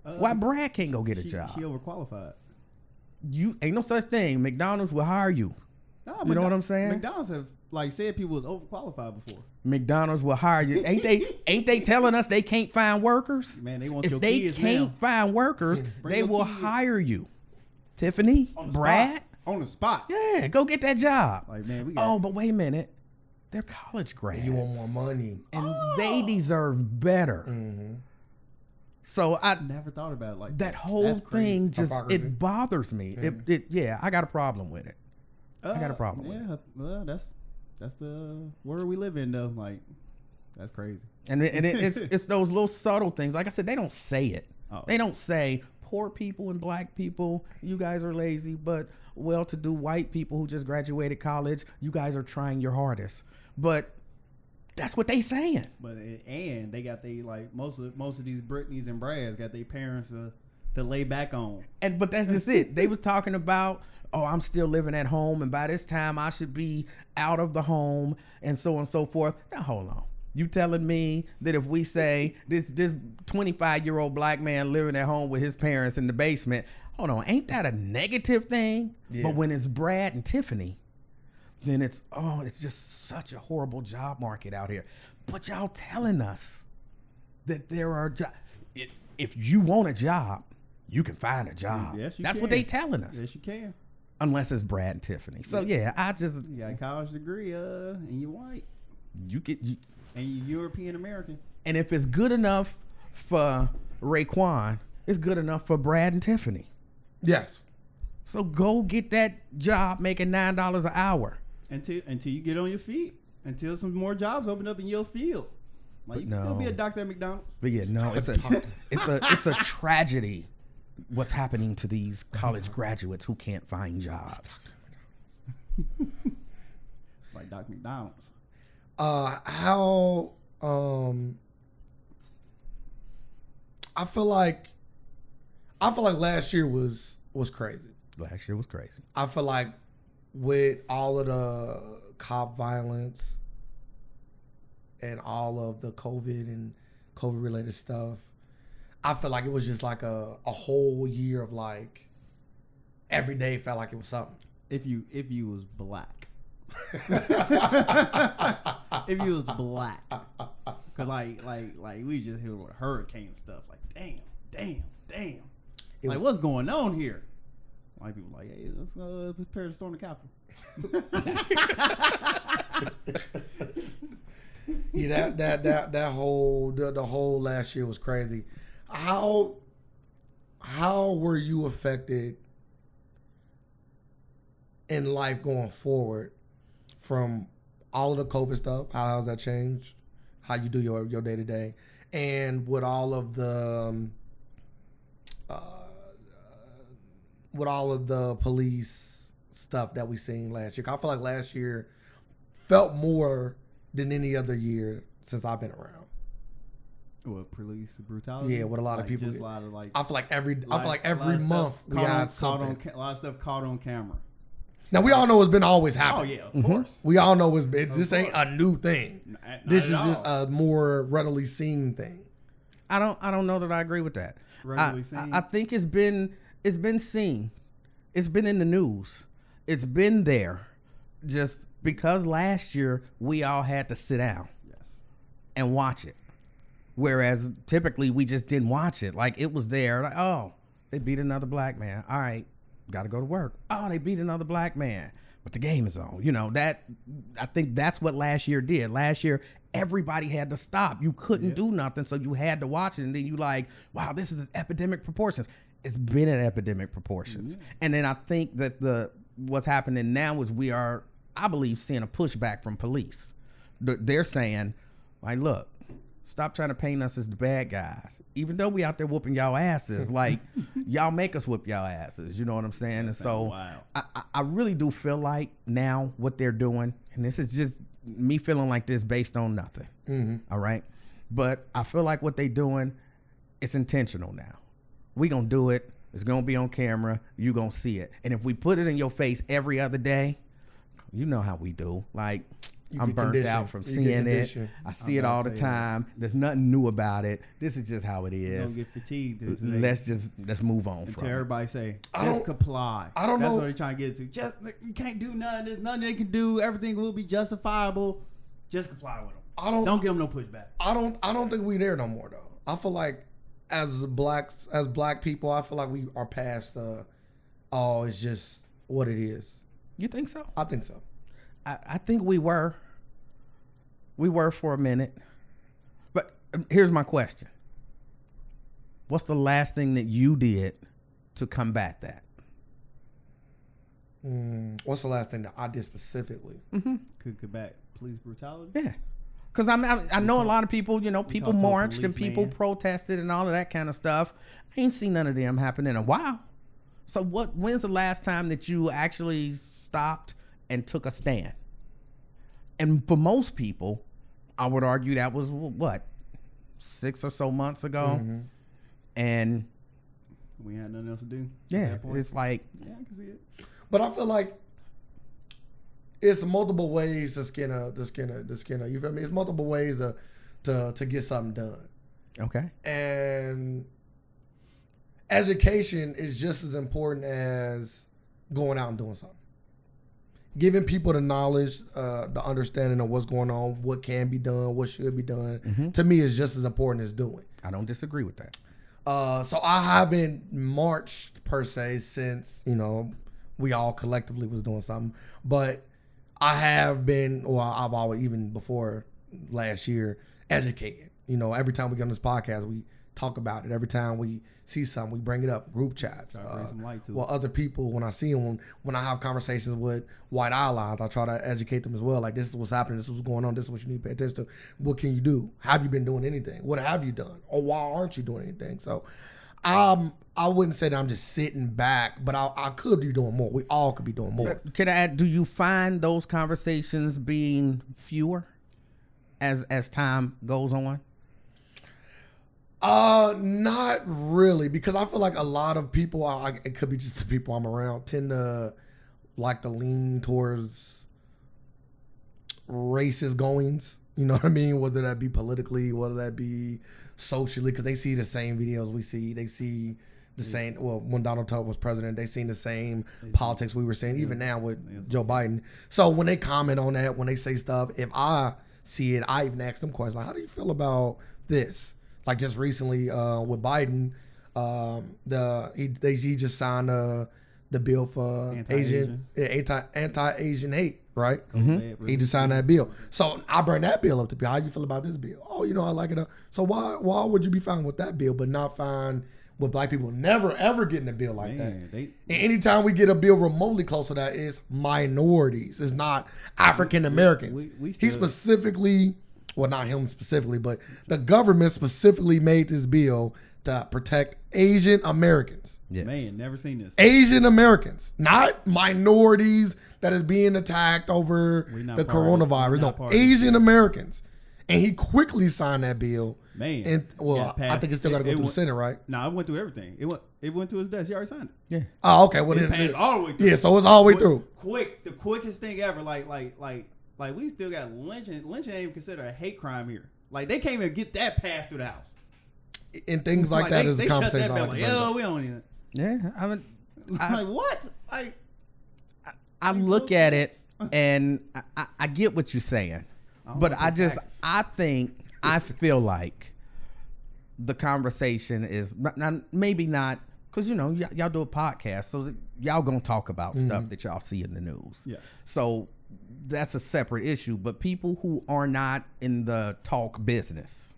why um, Brad can't go get a she, job? she overqualified. you ain't no such thing. McDonald's will hire you. Nah, You know what I'm saying? McDonald's have like said people was overqualified before. McDonald's will hire you. Ain't they? ain't they telling us they can't find workers? Man, they want if your they kids can't now. find workers, Bring they will kids. hire you. Tiffany, the Brad, spot. On the spot. yeah, go get that job. Like man, we got Oh, but wait a minute, they're college grads. You want more money. and they deserve better. So I never thought about it like that whole That's crazy. thing just Hypocrisy. it bothers me. It, it yeah, I got a problem with it. I got a Uh, problem with Yeah, well, that's that's the world we live in though. Like that's crazy. And it, and it, it's it's those little subtle things. Like I said, they don't say it. Oh. They don't say poor people and black people, you guys are lazy, but well-to-do white people who just graduated college, you guys are trying your hardest. But that's what they saying. But and they got they like most of most of these Britneys and Brads got their parents to to lay back on. And but that's just it. They was talking about, oh, I'm still living at home, and by this time I should be out of the home, and so on and so forth. Now hold on. You telling me that if we say this this 25 year old black man living at home with his parents in the basement, hold on, ain't that a negative thing? But when it's Brad and Tiffany, then it's oh, it's just such a horrible job market out here. But y'all telling us that there are jobs. If you want a job, you can find a job. Yes, you That's what can. they telling us. Yes, you can. Unless it's Brad and Tiffany. So yeah, I just You got a college degree, uh, and you white, you get you, and you European American. and if it's good enough for Raekwon, it's good enough for Brad and Tiffany. Yes. So go get that job making nine dollars an hour. Until until you get on your feet. Until some more jobs open up in your field. Like you can still be a doctor at McDonald's. But yeah, no, it's a it's a it's a tragedy what's happening to these college graduates who can't find jobs. Like Doc McDonald's. Uh, how um, I feel like I feel like last year was was crazy. Last year was crazy. I feel like with all of the cop violence and all of the COVID and COVID related stuff, I feel like it was just like a, a whole year of like every day felt like it was something. If you if you was black. if you was black. Cause like like like we just hear with hurricane stuff. Like damn, damn, damn. It like was- what's going on here? White people like, hey, let's uh, prepare to storm the capital. Yeah, that that that that whole the, the whole last year was crazy. How how were you affected in life going forward from all of the COVID stuff? How has that changed? how you do your your day to day, and with all of the um, uh, with all of the police stuff that we seen last year. I feel like last year felt more than any other year since I've been around. What police brutality? Yeah, with a lot of people- Just a lot of like. I feel like every I feel like every month we got caught something. on, a lot of stuff caught on camera. Now we all know it's been always oh, happening. Oh yeah, of mm-hmm. course. We all know it's been. Of This ain't a new thing. N- not This at is just a more readily seen thing. I don't I don't know that I agree with that. Regularly I, seen? I, I think it's been it's been seen. It's been in the news. It's been there. Just because last year we all had to sit down yes. and watch it. Whereas typically we just didn't watch it. Like it was there. Like, oh, they beat another black man. All right, got to go to work. Oh, they beat another black man. But the game is on. You know, that I think that's what last year did. Last year everybody had to stop. You couldn't do nothing, so you had to watch it and then you like, wow, this is an epidemic proportions. It's been at epidemic proportions. Mm-hmm. And then I think that the what's happening now is we are I believe seeing a pushback from police. They're saying like, look, stop trying to paint us as the bad guys. Even though we out there whooping y'all asses, like y'all make us whoop y'all asses. You know what I'm saying? And so. I, I- I really do feel like now what they're doing, and this is just me feeling like this based on nothing. all right, but I feel like what they doing, it's intentional now. We gonna do it. It's gonna be on camera. You gonna see it. And if we put it in your face every other day, you know how we do. Like You I'm burnt out from You seeing it. I see I'm it all the say that. time. There's nothing new about it. This is just how it is. You don't get fatigued. Let's just let's move on until from it. everybody say just comply. I don't That's know- what they're trying to get to. Just like, you can't do nothing. There's nothing they can do. Everything will be justifiable. Just comply with them. I don't. Don't give them no pushback. I don't. I don't think we there no more though. I feel like as blacks, as black people, I feel like we are past. Uh, oh, it's just what it is. You think so? I think so. I, I think we were. We were for a minute. But um, here's my question What's the last thing that you did to combat that? Mm, what's the last thing that I did specifically? Could combat police brutality. Yeah. Because I, mean, I, I know a lot of people, you know, people talked to a marched and people policeman. protested and all of that kind of stuff. I ain't seen none of them happen in a while. So what? When's the last time that you actually stopped and took a stand? And for most people, I would argue that was what six or so months ago. Mm-hmm. And We had nothing else to do. yeah, it's like yeah, I can see it. But I feel like it's multiple ways to skin a to skin a to skin a. You feel me? It's multiple ways to to to get something done. okay, and education is just as important as going out and doing something. Giving people the knowledge, uh, the understanding of what's going on, what can be done, what should be done, to me is just as important as doing. I don't disagree with that. Uh, so I haven't marched per se since you know we all collectively was doing something, but I have been, or I've always even before last year educated. You know, every time we get on this podcast, we talk about it. Every time we see something, we bring it up. Group chats. Try bring uh, some light to it. well, other people when I see them, when, when I have conversations with white allies, I try to educate them as well. Like this is what's happening. This is what's going on. This is what you need to pay attention to. What can you do? Have you been doing anything? What have you done? Or why aren't you doing anything? So, um, I wouldn't say that I'm just sitting back, but I, I could be doing more. We all could be doing more. Can I add? Do you find those conversations being fewer as as time goes on? Uh, not really, because I feel like a lot of people, I, it could be just the people I'm around, tend to like to lean towards racist goings. You know what I mean? Whether that be politically, whether that be socially, because they see the same videos we see. They see the same. Well, when Donald Trump was president, they seen the same politics we were seeing. Even now with Joe Biden. So when they comment on that, when they say stuff, if I see it, I even ask them questions like, "How do you feel about this?" Like just recently uh, with Biden, um, the he they, he just signed uh, the bill for Anti-Asian. Asian anti anti Asian hate, right? Bad, He just signed that bill. So I bring that bill up to people. How you feel about this bill? Oh, you know, I like it. uh, So why why would you be fine with that bill, but not fine with black people never ever getting a bill like Man, that? they And anytime we get a bill remotely close to that, it's minorities. It's not African Americans. We- we he specifically well, not him specifically, but the government specifically made this bill to protect Asian Americans. Yeah. Man, never seen this. Asian Americans, not minorities that is being attacked over the part of it. coronavirus. No, not part of it. Asian Americans. And he quickly signed that bill. Man, And well, got I think it's still got to go It- it through the Senate, right? Nah, it went through everything. It went. It went to his desk. He already signed it. Yeah. Oh, okay. Well, It then, passed all the way through. yeah. So it's all the way Quick- through. Quick, the quickest thing ever. Like, like, like, like. We still got lynching. Lynching ain't even considered a hate crime here. Like, they can't even get that passed through the house. And things like, that they, is they a shut conversation. that like Like, to bring yo, we don't even. Yeah. I mean, I- like what? Like, I These look at it and I, I, I get what you're saying, don't but I just taxes. I think I feel like the conversation is not, not maybe not because you know y- y'all do a podcast, so y'all gonna talk about mm-hmm. stuff that y'all see in the news. Yes. So that's a separate issue. But people who are not in the talk business,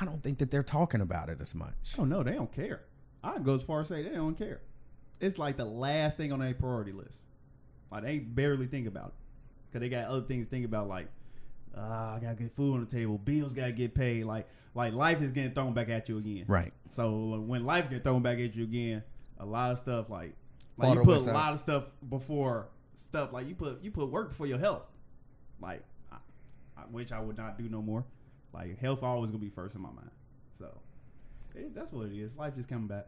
I don't think that they're talking about it as much. oh no, they don't care. I go as far as say they don't care. It's like the last thing on their priority list. Like they barely think about it because they got other things to think about. Like, ah, I gotta get food on the table. Bills gotta get paid. Like, like life is getting thrown back at you again. Right. So like, when life gets thrown back at you again, a lot of stuff like like you put a lot of stuff before stuff like you put you put work before your health. Like, I, I, which I would not do no more. Like health always gonna be first in my mind. So it, that's what it is. Life is coming back.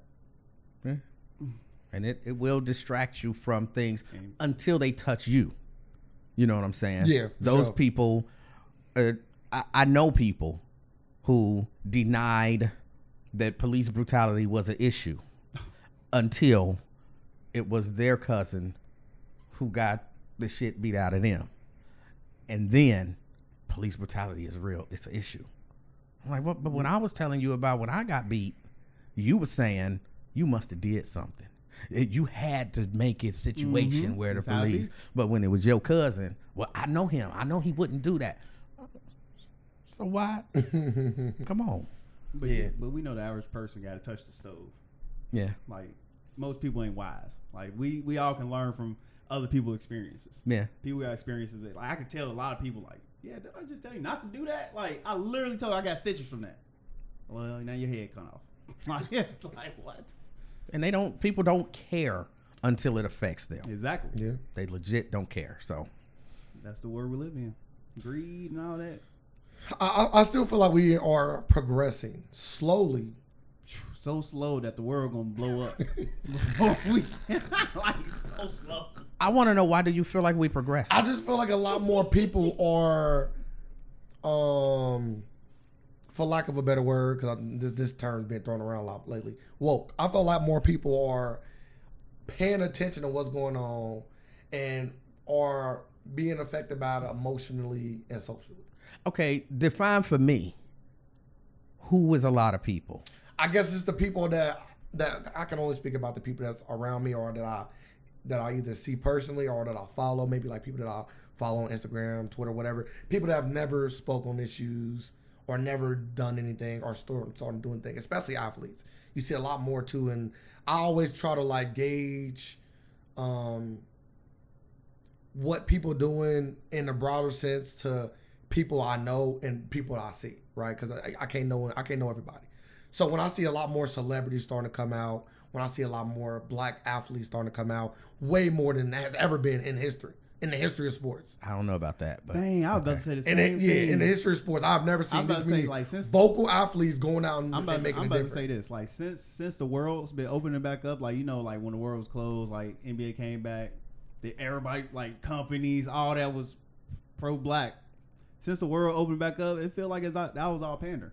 and it, it will distract you from things And- until they touch you. You know what I'm saying? Yeah, Those sure. people, uh, I, I know people who denied that police brutality was an issue until it was their cousin who got the shit beat out of them. And then police brutality is real. It's an issue. I'm like, what? But when I was telling you about when I got beat, you were saying you must have did something. It- You had to make it situation mm-hmm. where the That's police. But when it was your cousin, well, I know him. I know he wouldn't do that. So why? Come on. But Yeah. but we know the average person got to touch the stove. Yeah. Like most people ain't wise. Like we we all can learn from other people's experiences. Yeah. People got experiences that like I can tell a lot of people like, yeah, did I just tell you not to do that? Like I literally told you I got stitches from that. Well, now your head cut off. like, like what? And they don't. People don't care until it affects them. Exactly. Yeah. They legit don't care. So That's the world we live in. Greed and all that. I, I I still feel like we are progressing slowly. So slow that the world gonna blow up. We like so slow. I want to know why do you feel like we progress? I just feel like a lot more people are, um, for lack of a better word, because this, this term's been thrown around a lot lately. Woke. I feel a lot more people are paying attention to what's going on and are being affected by it emotionally and socially. okay, define for me who is a lot of people. I guess it's the people that that I can only speak about the people that's around me or that I that I either see personally or that I follow. Maybe like people that I follow on Instagram, Twitter, whatever. People that have never spoke on issues or never done anything or started started doing things, especially athletes. You see a lot more too, and I always try to like gauge um what people doing in a broader sense to people I know and people I see, right? Because I, I can't know I can't know everybody. So when I see a lot more celebrities starting to come out, when I see a lot more black athletes starting to come out, way more than has ever been in history, in the history of sports. I don't know about that, but Dang, I was about to say the In same the, yeah, in the history of sports, I've never seen this to say, like, since- vocal athletes going out and, I'm about, and making I'm a about to say this. Like since since the world's been opening back up, like you know, like when the world was closed, like NBA came back, the everybody like companies, all that was pro black. Since the world opened back up, it feel like it's not, that was all pander.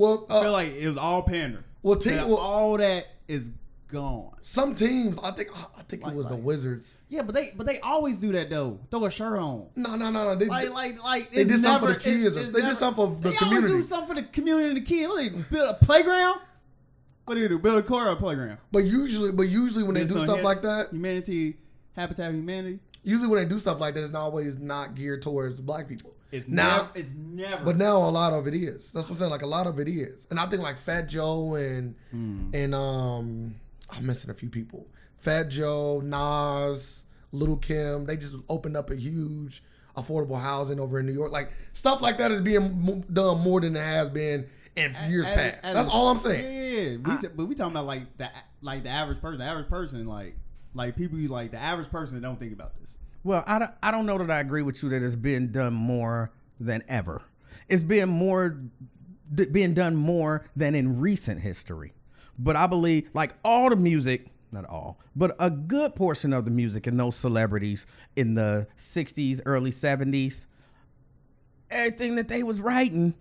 Well, I feel uh, like it was all pander. well, team, Now, well, all that is gone. some teams, I think, I think Like- it was the Wizards. Yeah, but they but they always do that though. Throw a shirt on. No, no, no, no. They, Like like like They it's did something for the kids. it's They did never- something for the they community. Always do something for the community and the kids. What they build a playground? What do they do? Build a court or a playground? but usually, but usually when they do stuff like that, humanity, Habitat Humanity. usually when they do stuff like that, it's not always not geared towards black people. It's now, never, it's never. but now a lot of it is. That's what I'm saying. Like a lot of it is, and I think like Fat Joe and Hmm. and um, I'm missing a few people. Fat Joe, Nas, Little Kim, they just opened up a huge affordable housing over in New York. Like stuff like that is being done more than it has been in years As- past. as- That's all I'm saying. Yeah, we, but we talking about like the like the average person. The average person, like like people, like the average person that don't think about this. Well, I don't, I don't know that I agree with you that it's been done more than ever. It's been more being done more than in recent history. But I believe like all the music, not all, but a good portion of the music in those celebrities in the 60s, early 70s, everything that they was writing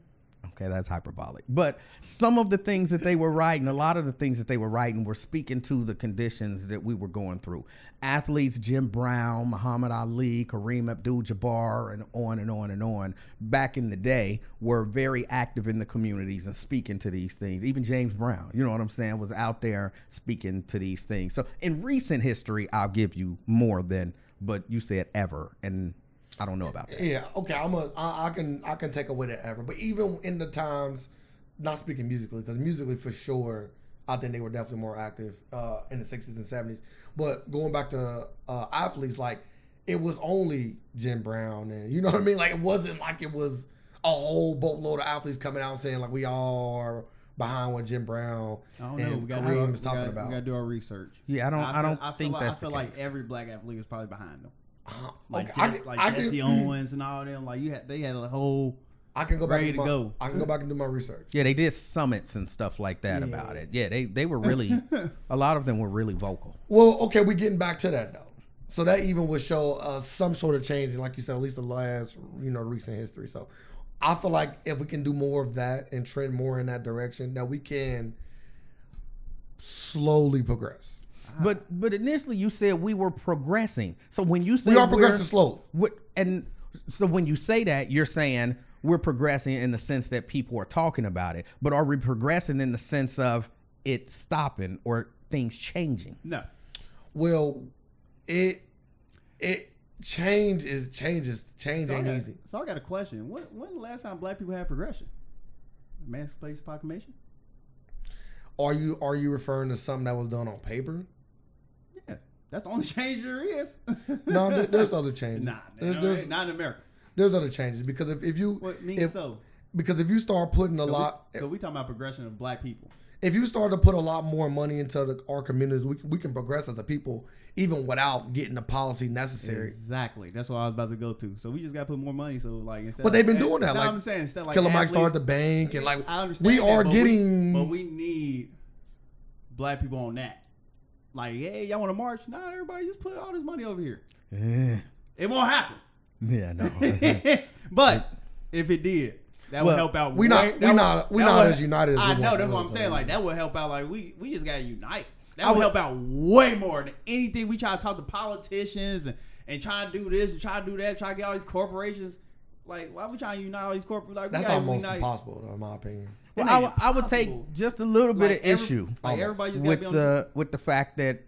Okay, that's hyperbolic. But some of the things that they were writing, a lot of the things that they were writing were speaking to the conditions that we were going through. Athletes, Jim Brown, Muhammad Ali, Kareem Abdul Jabbar, and on and on and on, back in the day, were very active in the communities and speaking to these things. Even James Brown, you know what I'm saying, was out there speaking to these things. So in recent history, I'll give you more than, but you said ever. And I don't know about that. Yeah, okay. I'm a. I, I can. I can take away that ever. But even in the times, not speaking musically, because musically for sure, I think they were definitely more active uh, in the '60s and '70s. But going back to uh, athletes, like it was only Jim Brown, and you know what I mean. Like it wasn't like it was a whole boatload of athletes coming out saying like we all are behind what Jim Brown I don't know. and We got Kareem is we talking gotta, about. We got to do our research. Yeah, I don't. I, feel- don't feel think like, that's I feel the like case. every black athlete is probably behind them. Uh, Like, okay, I Jesse, like I Jesse can, Owens and all them. Like you had, they had a whole. I can go back ready and to do my, go. I can go back and do my research. Yeah, they did summits and stuff like that about it. Yeah, they they were really a lot of them were really vocal. Well, okay, we're getting back to that though. So that even would show uh, some sort of change, like you said, at least the last, you know, recent history. So I feel like if we can do more of that and trend more in that direction, that we can slowly progress. But but initially you said we were progressing. So when you say We are progressing slowly. And so when you say that, you're saying we're progressing in the sense that people are talking about it. But are we progressing in the sense of it stopping or things changing? No, Well, it it change is changes change so I, ain't got, easy. so I got a question. When when the last time black people had progression? Emancipation Proclamation. Are you are you referring to something that was done on paper? That's the only change there is. No, there, there's other changes. nah, there's, no, there's, not in America. there's other changes because if, if you What means if, so? because if you start putting a lot So we talking about progression of black people. if you start to put a lot more money into the, our communities, we, can- we can progress as a people even without getting the policy necessary. Exactly. That's what I was about to go to. So we just got to put more money. So like instead, But they've been doing that, like, I'm saying instead like Killer Mike started the bank and like I understand. we that, are but getting. but we need black people on that. Like, hey, y'all want to march? Nah, everybody just put all this money over here. It won't happen. Yeah, no. but if it did, that Well, would help out. we not- way- we would- not- we not would- as united as I know that's what I'm saying. Like that would help out. Like we we just gotta unite. That would would- help out way more than anything we try to talk to politicians and, and try to do this and try to do that. Try to get all these corporations. Like why we trying to unite all these corporate? Like we that's almost unite. impossible, though, in my opinion. Well, It I, would- take just a little bit Like of every- issue Like Almost. with on the with the fact that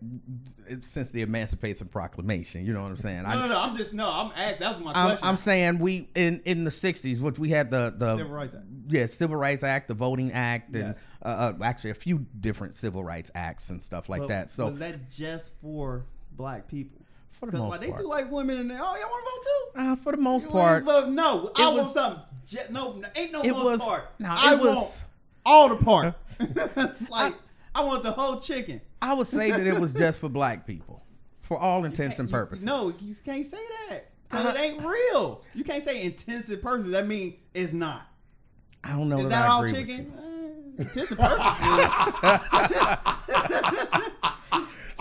since the Emancipation Proclamation, you know what I'm saying? No, no, no. I'm just no. I'm asking. That was my I'm, question. I'm saying we in in the '60s, which we had the the Civil Rights Act. yeah Civil Rights Act, the Voting Act, and Yes. uh, uh, actually a few different civil rights acts and stuff like But that. So was that just for black people? For the most like they do like women in there. Oh, y'all want to vote too? uh, for the most You part, vote- no, I it want was- something. No, ain't no it most was part. no, I it was. want all the part. like I, want the whole chicken. I would say that it was just for black people, for all intents and You- purposes. no, you can't say that because Uh-huh. it ain't real. You can't say intensive purpose. That mean it's not. I don't know Is that, that I all chicken? you. Eh, intensive purpose.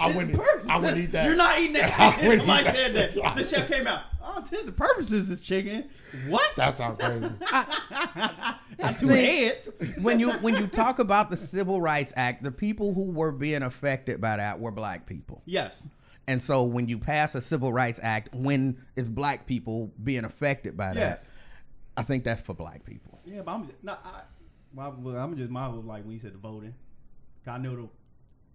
I wouldn't. I wouldn't eat that. You're not eating that I chicken. wouldn't Somebody eat that said that. The chef came out. Oh, intensive purpose is this chicken. What? That sounds crazy. Got two think- heads. when you when you talk about the Civil Rights Act, the people who were being affected by that were black people. Yes. And so when you pass a Civil Rights Act, when it's black people being affected by that, Yes. I think that's for black people. Yeah, but I'm just, no, I, well, well, I'm just mindful like when you said the voting. 'Cause I know the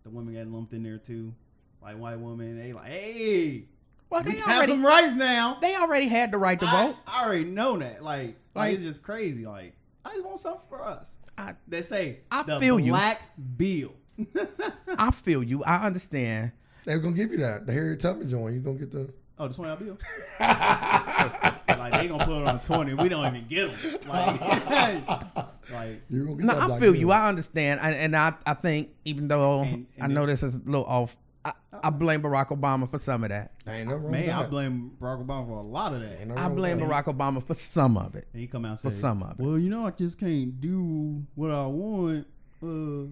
the women got lumped in there too, like white women. They like, hey, Well, we they have already some rights now. they already had the right to I, vote. I already know that. Like, like, Like- it's just crazy. Like, I just want something for us. I, They say I the feel you. black bill. I feel you. I understand. They're gonna give you that. The Harriet Tubman joint. You're gonna get the. Oh, the twenty dollar bill. like like they gonna put it on twenty. We don't even get them. Like, like You're gonna get No, I black feel you. I understand, and, and I I think even though And- and I know this is a little off, I, I blame Barack Obama for some of that. Ain't nothing wrong man, with I blame Barack Obama for a lot of that. Ain't nothing I wrong with blame that. Barack Obama for some of it. And he come out and For say, some of it. Well, you know, I just can't do what I want. Uh,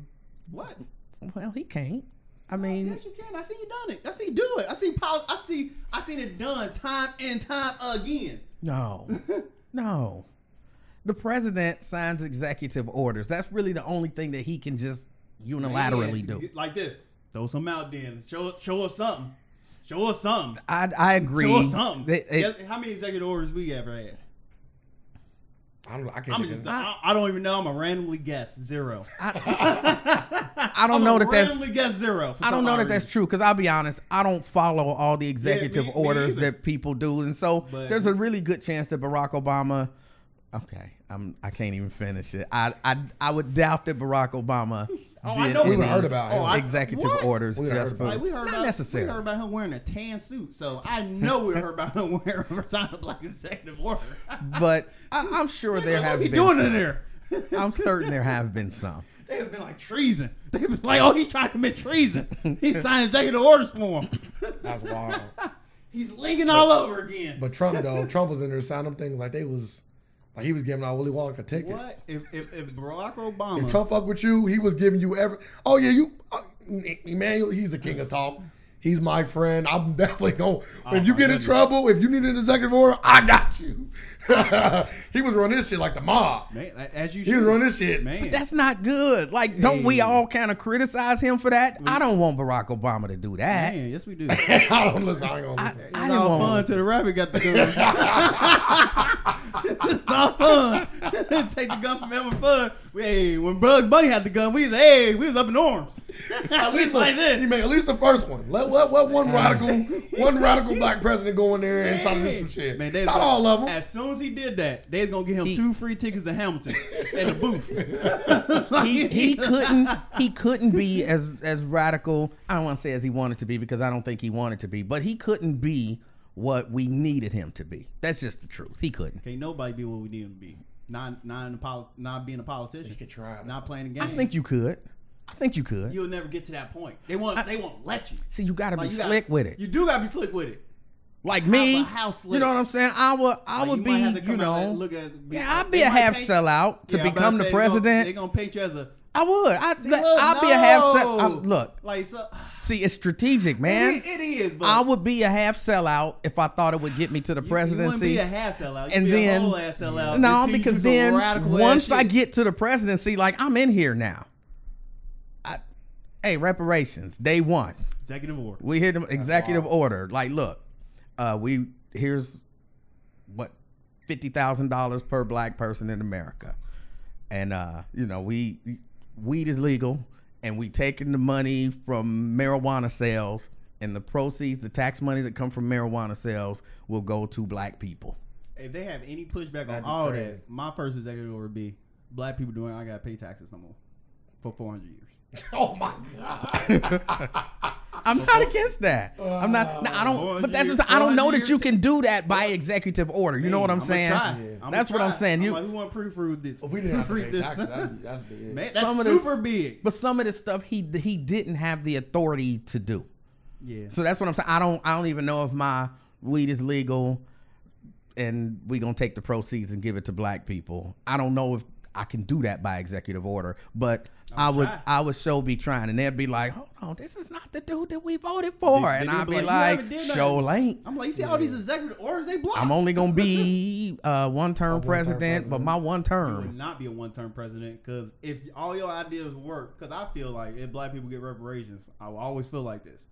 what? Well, he can't. I mean, yes, you can. I see you done it. I see you do it. I see. Poli- I see. I seen it done time and time again. No, no. The president signs executive orders. That's really the only thing that he can just unilaterally Man, do. Like this. Throw some out then. Show show us something. Show us something. I I agree. Show us something. It- it- how many executive orders we ever had? I don't. I can't. I'm just. I, I don't even know. I'm a randomly guess zero. I don't I'm know a that that's. randomly guess zero. I don't know odd that that's true because I'll be honest, I don't follow all the executive me- me orders either. that people do, and so But- there's a really good chance that Barack Obama. Okay, I'm. I can't even finish it. I I, I would doubt that Barack Obama. Oh, I did know we any heard about oh, him. Oh, I- executive what? orders We just heard for about Like we heard not about, necessary. We heard about him wearing a tan suit, so I know we heard about him wearing a black executive order. but I, I'm sure there what have he been. doing some. in there? I'm certain there have been some. They have been like treason. They have been like, oh, he's trying to commit treason. He signed executive orders for him. That's wild. He's linking all over again. But Trump though, Trump was in there signing them things like they was like he was giving out Willy Wonka tickets. What if if, if Barack Obama? If Trump fuck with you, he was giving you every. Oh yeah, you, uh, Emanuel. He's the king of talk. He's my friend. I'm definitely going. Oh, if you my get in trouble, if you need an executive order, I got you. he was running this shit like the mob. man, as you He was running this shit. man. That's not good. Like, don't we all kind of criticize him for that? I don't want Barack Obama to do that. Man, yes we do. I don't listen. I ain't gonna listen. I It's didn't all want- fun till the rabbit got the gun. it's all fun. Take the gun from Elmer Fudd. Hey, when Bugs Bunny had the gun, we was hey, we was up in arms. At least like this. He made at least the first one. Let, let, let one radical, one radical black president go in there and try to do some shit. Man, Not was- all of them. As soon as he did that, they was gonna give him He- two free tickets to Hamilton in the booth. he he couldn't he couldn't be as as radical. I don't want to say as he wanted to be because I don't think he wanted to be, but he couldn't be what we needed him to be. That's just the truth. He couldn't. Can't nobody be what we need him to be. Not not in a poli- not being a politician. You could try. Not playing the game. I think you could. I think you could. you'll never get to that point. They won't. they won't let you. See, you got to Like, be you gotta- slick with it. You do gotta be slick with it. Like me, you know what I'm saying? I would I Like, would you be, might have to you know, at. be- yeah, I'd be a half paint- sellout to Yeah, become the they gonna- president. They gonna paint you as a. I would. I'd, See, look, I'd be a half no. sellout. Look, Like so, see, it's strategic, man. It, it is. But I would be a half sellout if I thought it would get me to the you- presidency. You be a half sellout. You and then a whole ass sellout. no, because then once I shit. get to the presidency, like I'm in here now. I, hey, reparations, day one. executive order. We hit them executive order. Like, look, uh, we here's what fifty thousand dollars per black person in America, and uh, you know we weed is legal, and we taking the money from marijuana sales, and the proceeds, the tax money that come from marijuana sales, will go to black people. If they have any pushback on That'd be all crazy. that, my first executive order would be black people doing. I gotta pay taxes no more for four hundred years. Oh my god. I'm not against that. I'm not. no, I don't. But that's years, I don't know that you can do that by executive order. You know what I'm I'ma saying? try. Yeah. I'ma That's what I'm try. saying. I'm You- like, who want to proofread this? If we didn't have to this. taxes, that'd be, that's big. Man, that's Some of this- super big. But some of this stuff he he didn't have the authority to do. Yeah. So that's what I'm saying. I don't I don't even know if my weed is legal and we gonna take the proceeds and give it to black people. I don't know if I can do that by executive order, but I would try. I would so be trying and they'd be like, hold on, this is not the dude that we voted for. They- and they I'd be be like, "You like, haven't did nothing." show ain't. I'm like, you see all these executive orders they block. I'm only gonna be uh, one term one-term president, but my one You term. would not be a one-term president because if all your ideas work, because I feel like if black people get reparations, I will always feel like this.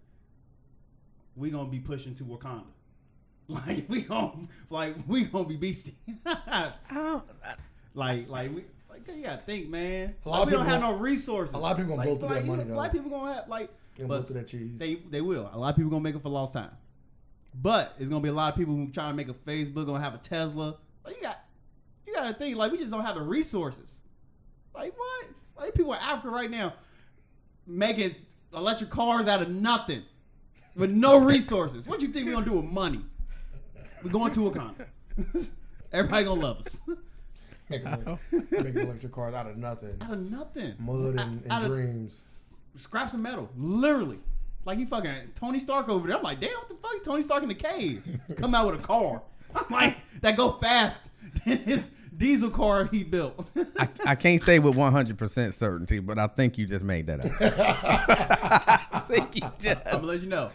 We gonna be pushing to Wakanda. Like we gonna like we gonna be beastie. I don't- like like we like you gotta think, man. A lot Like, of we don't people have no resources. a lot of people gonna like, blow through like, that money, know, though. Black people gonna have like but of that cheese. They they will. A lot of people gonna make it for lost time. But it's gonna be a lot of people who trying to make a Facebook, gonna have a Tesla. Like you got you gotta think, like we just don't have the resources. Like what? Like people in Africa right now making electric cars out of nothing. With no resources. What you think we gonna do with money? We're going to Wakanda. Everybody gonna love us. Making, making electric cars out of nothing. Out of nothing. Mud and, Out and of- dreams. Scraps of metal. Literally. Like he fucking Tony Stark over there. I'm like, damn, what the fuck? Tony Stark in the cave. Come out with a car. I'm like, that go fast than his diesel car he built. I, I can't say with 100% certainty, but I think you just made that up. I think you I'm just. gonna let you know.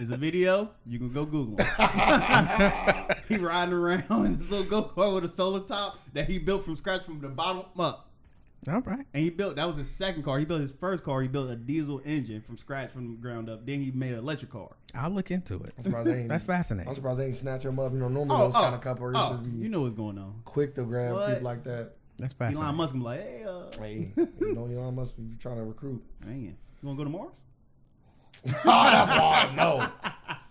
There's a video. You can go Google him. he riding around in this little go kart with a solar top that he built from scratch from the bottom up. All right. And he built that was his second car. He built his first car. He built a diesel engine from scratch from the ground up. Then he made an electric car. I'll look into it. I'm surprised they ain't, That's I'm surprised they ain't snatch him up. You know, normally those kind of couples oh, just be you know what's going on. quick to grab What? people like that. That's fascinating. Elon fascinating. Musk be like, hey, uh, Hey, you know, Elon Musk be trying to recruit. man, you wanna go to Mars? oh, that's hard. No,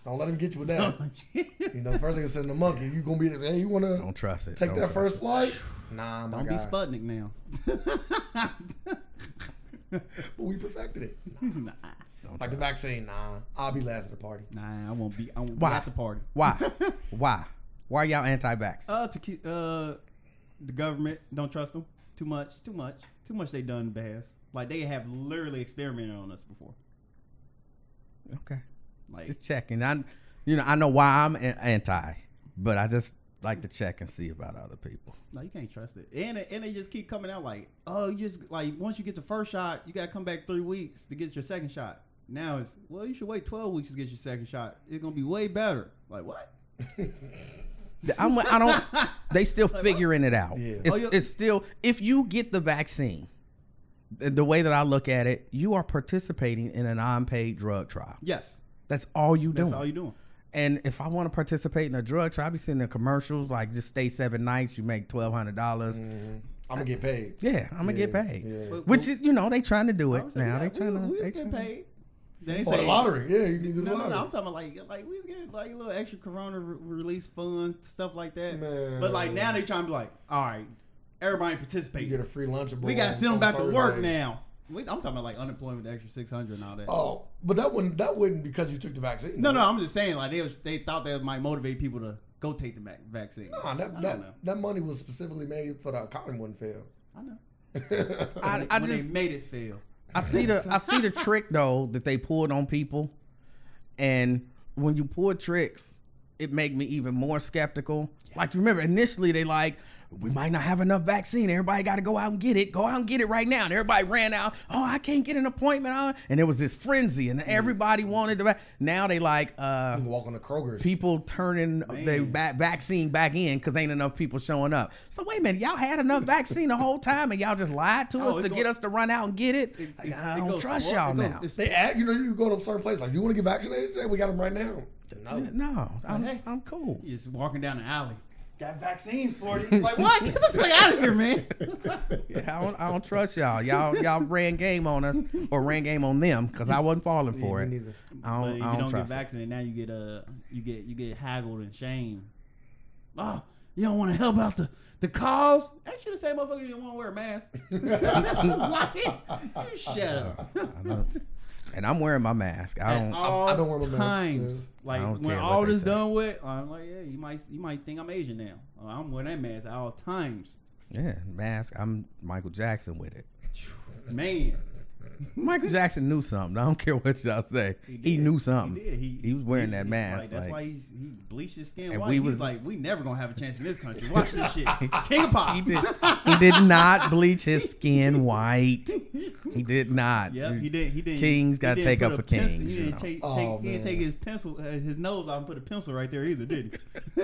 don't let him get you with that. You know, the first thing is sending the monkey. You gonna be, hey, you wanna Don't trust it. take Don't that trust first flight? Nah, my Don't guy. be Sputnik now. But we perfected it. nah, Don't Like the vaccine, nah. I'll be last at the party. nah, I won't be. I won't Why? be at the party. Why? Why? Why are y'all anti-vax? Uh, to keep uh, the government don't trust them too much. Too much. Too much. They done bad. Like they have literally experimented on us before. Okay. Like Just checking. I, you know, I know why I'm anti, but I just like to check and see about other people. no, you can't trust it. And and they just keep coming out like, oh, you just like once you get the first shot, you gotta come back three weeks to get your second shot. Now it's well, you should wait twelve weeks to get your second shot. It's gonna be way better. Like what? I'm, I don't. They still figuring it out. Yeah. It's, Oh, it's still if you get the vaccine, the, the way that I look at it, you are participating in an non-paid drug trial. Yes, That's all you that's doing. That's all you doing. and if I want to participate in a drug trial, I be seeing the commercials like just stay seven nights, you make twelve hundred dollars. Mm-hmm. I'm gonna get paid. Yeah, I'm gonna get paid. yeah. But- Which is, you know they trying to do it was now. yeah, They trying we, to. we they was getting tryna- paid. Then they Oh, the say lottery. Yeah, you can do the No, no, lottery. no. I'm talking about like like we get like a little extra Corona re- release funds, stuff like that. Man. But like now they trying to be like, all right, everybody participate. You get a free lunchable. we got to send them on back to work now. We, I'm talking about like unemployment, the extra six hundred and all that. Oh, but that wouldn't that wouldn't because you took the vaccine. no, no, I'm just saying like they was, they thought that might motivate people to go take the vac- vaccine. Nah, that that, know. that money was specifically made for the economy wouldn't fail. I know. I, When, I just they made it fail. I see the I see the trick though that they pulled on people, and when you pull tricks, it make me even more skeptical. Like remember initially they like we might not have enough vaccine. Everybody got to go out and get it. Go out and get it right now. And everybody ran out. Oh, I can't get an appointment. Uh, And there was this frenzy, and everybody wanted the. Va- now they like uh, You can walk on the Kroger's. people turning the va- vaccine back in because ain't enough people showing up. So wait a minute, y'all had enough vaccine the whole time, and y'all just lied to Oh, us to going- get us to run out and get it. It- Like, I don't goes trust for- y'all it goes- now. it's- They act, you know, you go to a certain place like, you want to get vaccinated? They say, we got them right now. No. No, I'm, Hey. I'm cool. You just walking down the alley. Got vaccines for you. Like what? Get the fuck out of here, man. Yeah, I don't, I don't trust y'all. Y'all y'all ran game on us or ran game on them because I wasn't falling for me it. neither. I don't, if you I don't, don't get trust it. vaccinated, now you get uh you get you get haggled and shamed. Oh, you don't want to help out the the cause? Actually, the same motherfucker didn't want to wear a mask. like, you shut up. I don't- and I'm wearing my mask. I don't. all I don't wear my mask, times, like when all they this done with, I'm like, yeah, you might you might think I'm Asian now. Uh, I'm wearing that mask at all times. Yeah, mask. I'm Michael Jackson with it. Man, Michael Jackson knew something. I don't care what y'all say. He, did. knew something. He did. He, was wearing he- that mask. Like, that's like- why he's, he bleached his skin And white. we He was- was like, we never gonna have a chance in this country. Watch this shit. King of pop. He did, he did not bleach his skin white. He did not. Yep, he did. He did. Kings he gotta didn't take put up a for pencil- kings, He didn't, take, Oh, take, he didn't take his pencil, uh, his nose out and put a pencil right there either, did he?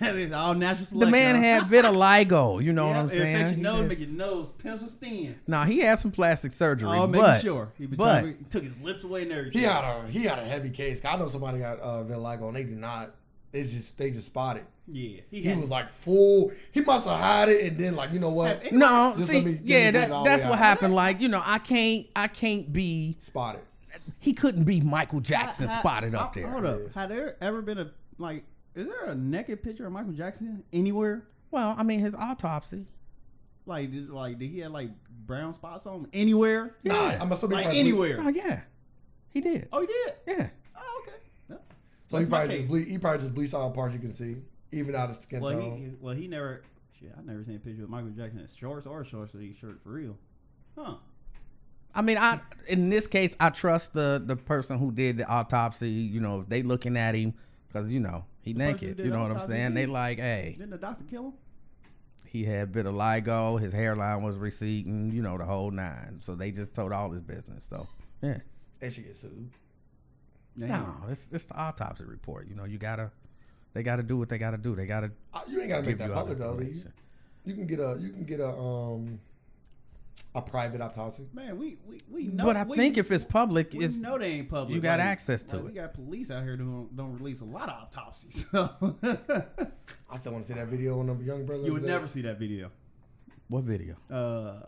That is all natural The selection. man huh? had vitiligo. You know Yeah, what I'm saying? affects He your nose, just- make your nose pencil thin. Nah, he had some plastic surgery, Oh, making but sure. He, was but trying to- he took his lips away and everything. He had a he had a heavy case. I know somebody got uh, vitiligo and they did not. It's just they just spotted. yeah, he, He was like full. He must have had it and then like you know what? No, Just see, let me- let yeah, that, that's what out. happened. Like, you know, I can't, I can't be. Spotted. He couldn't be Michael Jackson Ha- ha- spotted up there. Hold up. Had there ever been a like? Is there a naked picture of Michael Jackson anywhere? Well, I mean, his autopsy. Like, did, like, did he have like brown spots on him anywhere? Yeah. Nah, I'm assuming Like probably- anywhere? Oh yeah, he did. Oh, he did. Yeah. Oh, okay. Yep. So he That's my probably just ble- he probably just bleached all parts you can see. even out his skin Well, tone. he well he never. Shit, I never seen a picture of Michael Jackson in shorts or short sleeve shirt for real. Huh? I mean, I in this case, I trust the the person who did the autopsy. You know, if they looking at him because you know he person naked. You know what I'm saying? They like, hey, Didn't the doctor kill him? he had vitiligo, his hairline was receding, you know, the whole nine. So they just told all his business. So yeah, They should get sued. Damn. no, it's it's the autopsy report. You know, you gotta, they gotta do what they gotta do. They gotta Uh, You ain't gotta make that you all public though. you? You can get a you can get a um a private autopsy. Man, we we, we know. But I we, think if it's public, we it's know they ain't public. you got Like- access to like, it. We got police out here who don't, don't release a lot of autopsies. So I still want to see that video on the young brother. you would never see that video. what video? Uh,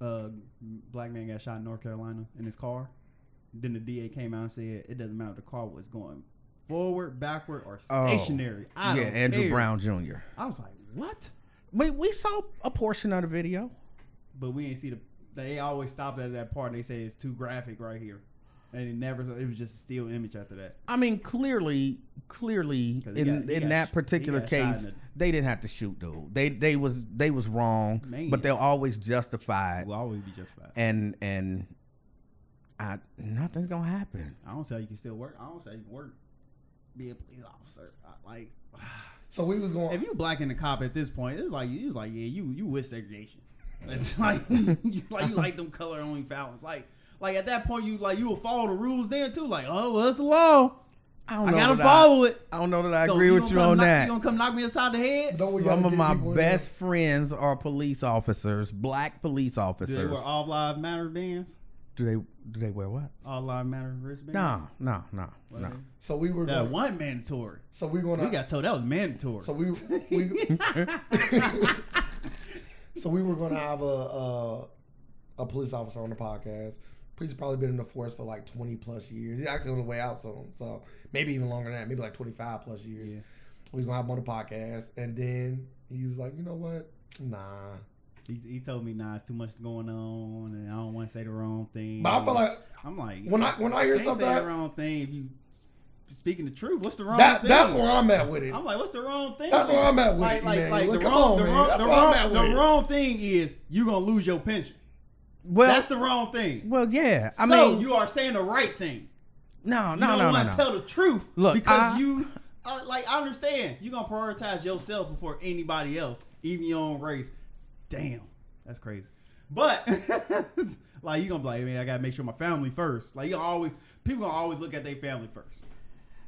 uh, black man got shot in North Carolina in his car. Then the DA came out and said it doesn't matter if the car was going forward, backward, or Oh, stationary. I yeah, Andrew care. Brown Jr. I was like, what? Wait, we saw a portion of the video. But we ain't see the. They always stopped at that part. and They say it's too graphic right here, and it never. It was just a still image after that. I mean, clearly, clearly, in got- in got that particular he got shot case, the- they didn't have to shoot dude. They they was they was wrong, Man. but they'll always justify it, Will always be justified. and and I nothing's gonna happen. I don't say you can still work. I don't say you can work. Be a police officer. I, like, So we was going. if you black in the cop at this point, it's like you was like, yeah, you you with segregation. It's like, you like you like them color only fountains. Like, like at that point, you like you will follow the rules then too. Like, oh, well, it's the law. I don't I know gotta that follow it. I, don't know that I So agree with you on knock- that. You gonna come knock me inside the head? Don't Some of my people in best friends are police officers, black police Do they officers. wear all lives matter bands? do they do they wear what? All lives matter wristbands? No, no, no, no. So we were That going. one mandatory. So we gonna We got told that was mandatory. So we we. so we were going to have a, a a police officer on the podcast. He's probably been in the force for like twenty plus years. He's actually on the way out soon, so maybe even longer than that. Maybe like twenty five plus years. Yeah. We was gonna have him on the podcast, and then he was like, you know what? Nah. He, he told me, nah, it's too much going on, and I don't want to say the wrong thing. But I feel like I'm like, when I when I hear can't say that the wrong thing if you speaking the truth. What's the wrong that thing? that's where I'm at with it. I'm like, what's the wrong thing? That's where I'm at with like, it, like, man. like Look, the wrong, on, the wrong, the wrong, at with the it. wrong thing is you're gonna lose your pension. Well, That's the wrong thing. well, yeah. I so mean, you are saying the right thing. no, You no, don't no, no, want no. to tell the truth Look, because I- you uh, like I understand you're gonna prioritize yourself before anybody else, even your own race. Damn, that's crazy. But like you gonna be like, man, I gotta make sure my family first. Like you always people gonna always look at their family first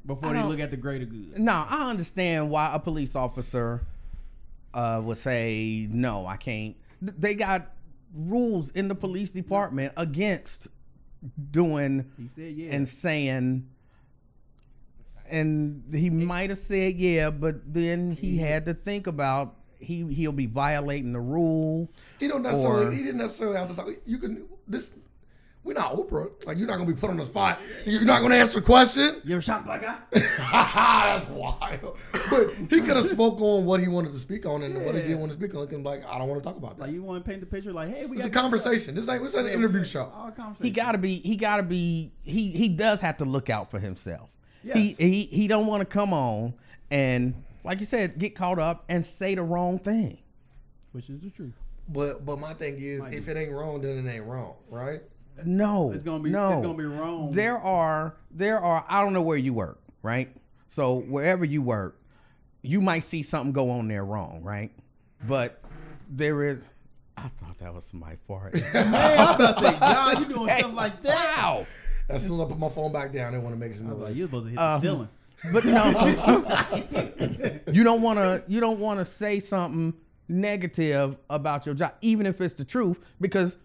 before they look at the greater good. No, I understand why a police officer uh, would say no. I can't. They got rules in the police department against doing He said, yeah. and saying. And he might have said yeah, but then he had to think about he he'll be violating the rule. He don't necessarily. Or- he didn't necessarily have to talk. You can this. We're not Oprah. Like you're not gonna be put on the spot. You're not gonna answer a question. you ever shot a black guy? That's wild. But he could have spoke on what he wanted to speak on, and what he didn't want to speak on. He like, I don't want to talk about that. Like you want to paint the picture like, hey, we it's a conversation. This ain't. This ain't an interview show. All. He gotta be. He gotta be. He he does have to look out for himself. He he he don't want to come on and like you said get caught up and say the wrong thing. which is the truth. But but my thing is, Might if be. it ain't wrong, then it ain't wrong, right? No, It's gonna be no. it's gonna be wrong. There are there are. I don't know where you work, right? So wherever you work, you might see something go on there wrong, right? But there is. I thought that was somebody fart. Man, I'm about to say, God, you doing stuff like that. Wow. As soon as I put my phone back down, they want to make some I was like, noise. you're supposed to hit Um, the ceiling. But no, you don't want to. You don't want to say something negative about your job, even if it's the truth, because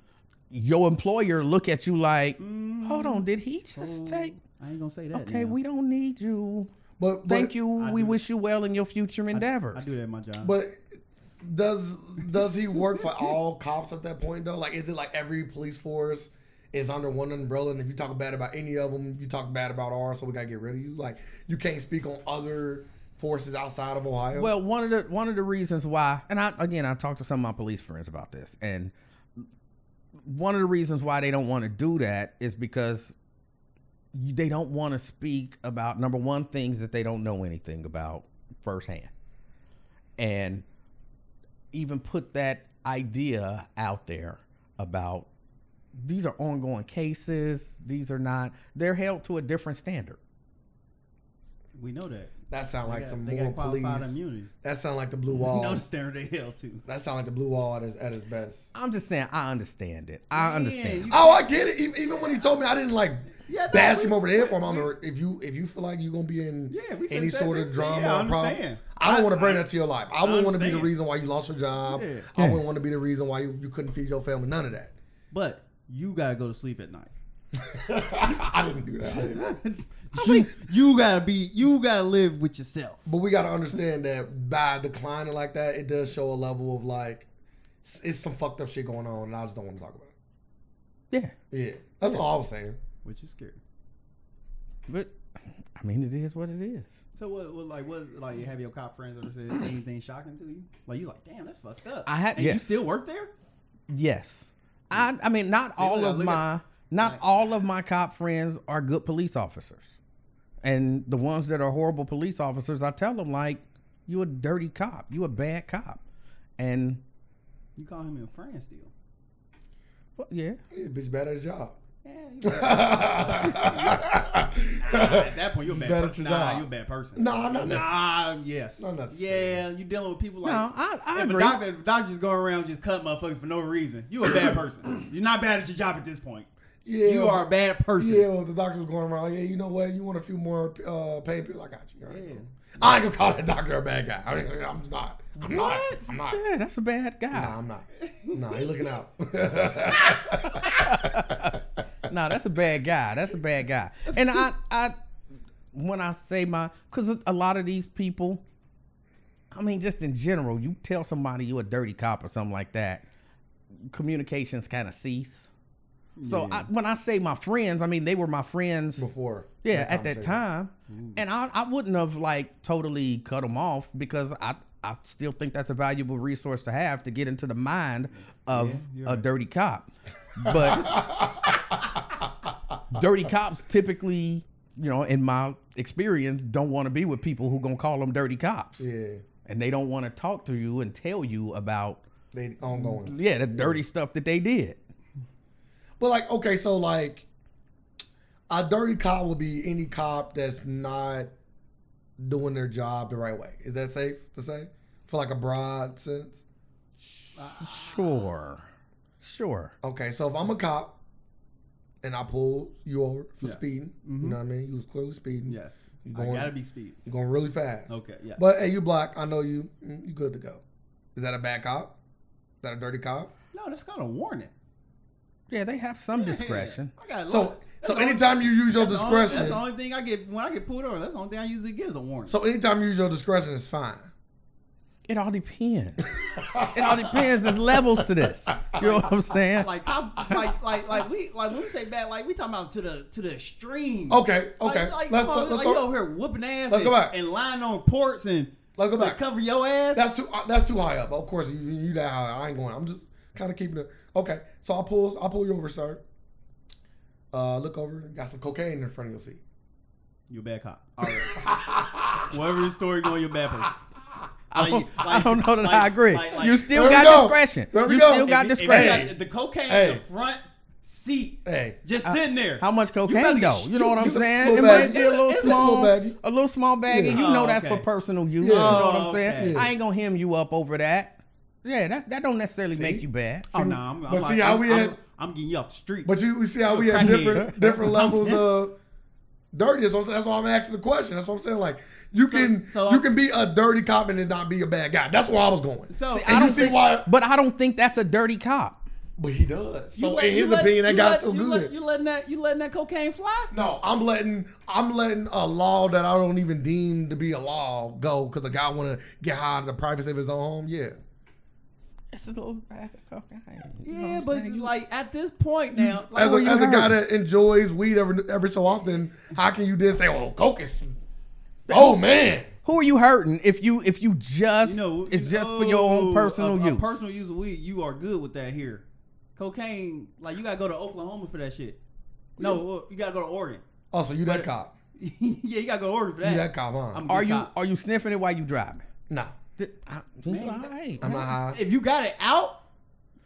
your employer look at you like, mm-hmm. "Hold on, did he just oh, say?" I ain't gonna say that. Okay, now. we don't need you. but, but Thank you. I We do- wish you well in your future endeavors. I do that at my job. But does does he work for all cops at that point though? Like, is it like every police force is under one umbrella, and if you talk bad about any of them, you talk bad about ours, so we gotta get rid of you? Like, you can't speak on other forces outside of Ohio. Well, one of the one of the reasons why, and I again I talked to some of my police friends about this, and one of the reasons why they don't want to do that is because they don't want to speak about number one things that they don't know anything about firsthand, and even put that idea out there about these are ongoing cases. These are not. They're held to a different standard. We know that. That sound like got- some they more got police. immunity. That sound like the blue We wall. know the standard they held to. that sound like the blue wall at its, at its best. I'm just saying. I understand it. I Man, understand. you- Oh, I get it. Even, even when he told me, I didn't like Yeah, no, bash we- him over the head for him. I'm we- like, if you if you feel like you're gonna be in Yeah, we said any that sort of drama Yeah, or problem, understand. I don't want to bring I- that to your life. I I wouldn't want to be the reason why you lost your job. Yeah. I wouldn't want to be the reason why you, you couldn't feed your family. None of that. But you gotta go to sleep at night. I didn't do that. you, you gotta be. You gotta live with yourself. But we got to understand that by declining like that, it does show a level of like, it's some fucked up shit going on, and I just don't want to talk about yeah, it. Yeah, that's all I was saying. Which is scary. but I mean, it is what it is. So what? what like what? Like have your cop friends ever said anything shocking to you? Like you like, damn, that's fucked up. I had- And you still work there? Yes. I I mean not all look, of look my not like- all of my cop friends are good police officers. And the ones that are horrible police officers, I tell them like you a dirty cop, you a bad cop. And You call him your friend still? well, yeah. Yeah, bitch bad at his job. Yeah. You at that point, you're a bad better person. Nah, you're a bad person. Nah, not necessarily. Nah, yes. Not necessarily. Yeah, you dealing with people like. No, I, I if agree. a doctor, if a doctor just going around just cutting motherfuckers for no reason, you a bad person. You're not bad at your job at this point. Yeah, you are a bad person. Yeah, well, the doctor was going around like, hey, you know what? You want a few more uh, pain pills? I got you. Right, Yeah. I ain't gonna call that doctor a bad guy. I mean, I'm not. I'm not. What? I'm not. yeah, that's a bad guy. Nah, I'm not. Nah, he looking out. no, that's a bad guy. That's a bad guy. And I, I, when I say my, because a lot of these people, I mean, just in general, you tell somebody you're a dirty cop or something like that, communications kind of cease. So I, when I say my friends, I mean they were my friends. Before. Yeah, that at that time, and I, I wouldn't have like totally cut them off because I I still think that's a valuable resource to have to get into the mind of Yeah, a right. dirty cop. But dirty cops typically, you know, in my experience, don't want to be with people who gonna call them dirty cops, Yeah, and they don't want to talk to you and tell you about they ongoing. yeah the dirty stuff that they did. But like, okay, so like, a dirty cop would be any cop that's not doing their job the right way. Is that safe to say? For like a broad sense. Sure, sure. Okay, so if I'm a cop and I pull you over for speeding, Mhm. you know what I mean? You was clearly speeding. Yes. You I going- gotta be speed. You're going really fast. Okay. Yeah. But hey, you black. I know you. mm, You good to go. Is that a bad cop? Is that a dirty cop? no, that's kind of warning. Yeah, they have some discretion. I got So, so anytime you use your That's the, only, that's discretion, the only thing I get when I get pulled over. That's the only thing I usually get is a warning. so anytime you use your discretion, it's fine. It all depends. it all depends. There's levels to this. You know what I'm saying? like how, like like like we like when we say bad, like we talking about to the to the extreme. Okay, okay. Like, like, let's come on, let's like you go. over here whooping ass. Let's and, go back. and lying on ports and Let's go like, cover your ass. That's too uh, that's too high up. Of course, you, you that high. I ain't going. I'm just kind of keeping it. Okay, so I'll pull I'll pull you over, sir. Uh, look over. Got some cocaine in front of your seat. you a bad cop. All right. Whatever the story going, you're a bad person. I don't, Like- I don't know that like- I agree. like- like- you still There we got go. discretion. There we you go. still got If- if discretion. got the cocaine Hey. in the front seat, Hey, just sitting there. How much cocaine get though? sh- You know what I'm saying? little It might be a little It's a small small, baggie. a little small baggie. Yeah. You know Oh, that's okay. for personal use. Yeah. You know what I'm saying? okay. I ain't gonna hem you up over that. Yeah, that that don't necessarily See? make you bad. Oh no, I'm, I'm but like, see how I'm, we I'm, I'm getting you off the street. but you we see how we have different different levels of dirty. So that's why I'm asking the question. That's what I'm saying. Like you can so- you can be a dirty cop and then not be a bad guy. That's where I was going. So- See, I don't see think, why? but I don't think that's a dirty cop. But he does. So let- in his let- opinion, that guy's so you good. Let, you letting that you letting that cocaine fly? No, I'm letting I'm letting a law that I don't even deem to be a law go because a guy want to get high in the privacy of his own home. Yeah, It's a little bag of cocaine. You know Yeah, but saying? Like at this point now, like, as a, as a guy that enjoys weed every every so often, how can you then say, "Oh, coke is"? Oh man, who are you hurting if you if you just you know, it's you- just for your own oh, personal a, a use? personal use of weed, you are good with that here. Cocaine, like you gotta go to Oklahoma for that shit. No, you gotta go to Oregon. oh, so you that But- cop? yeah, you gotta go Oregon for that. You that cop, huh? I'm a Are you cop. are you sniffing it while you driving? nah, Did- I- Man, right. I'm not high. If you got it out,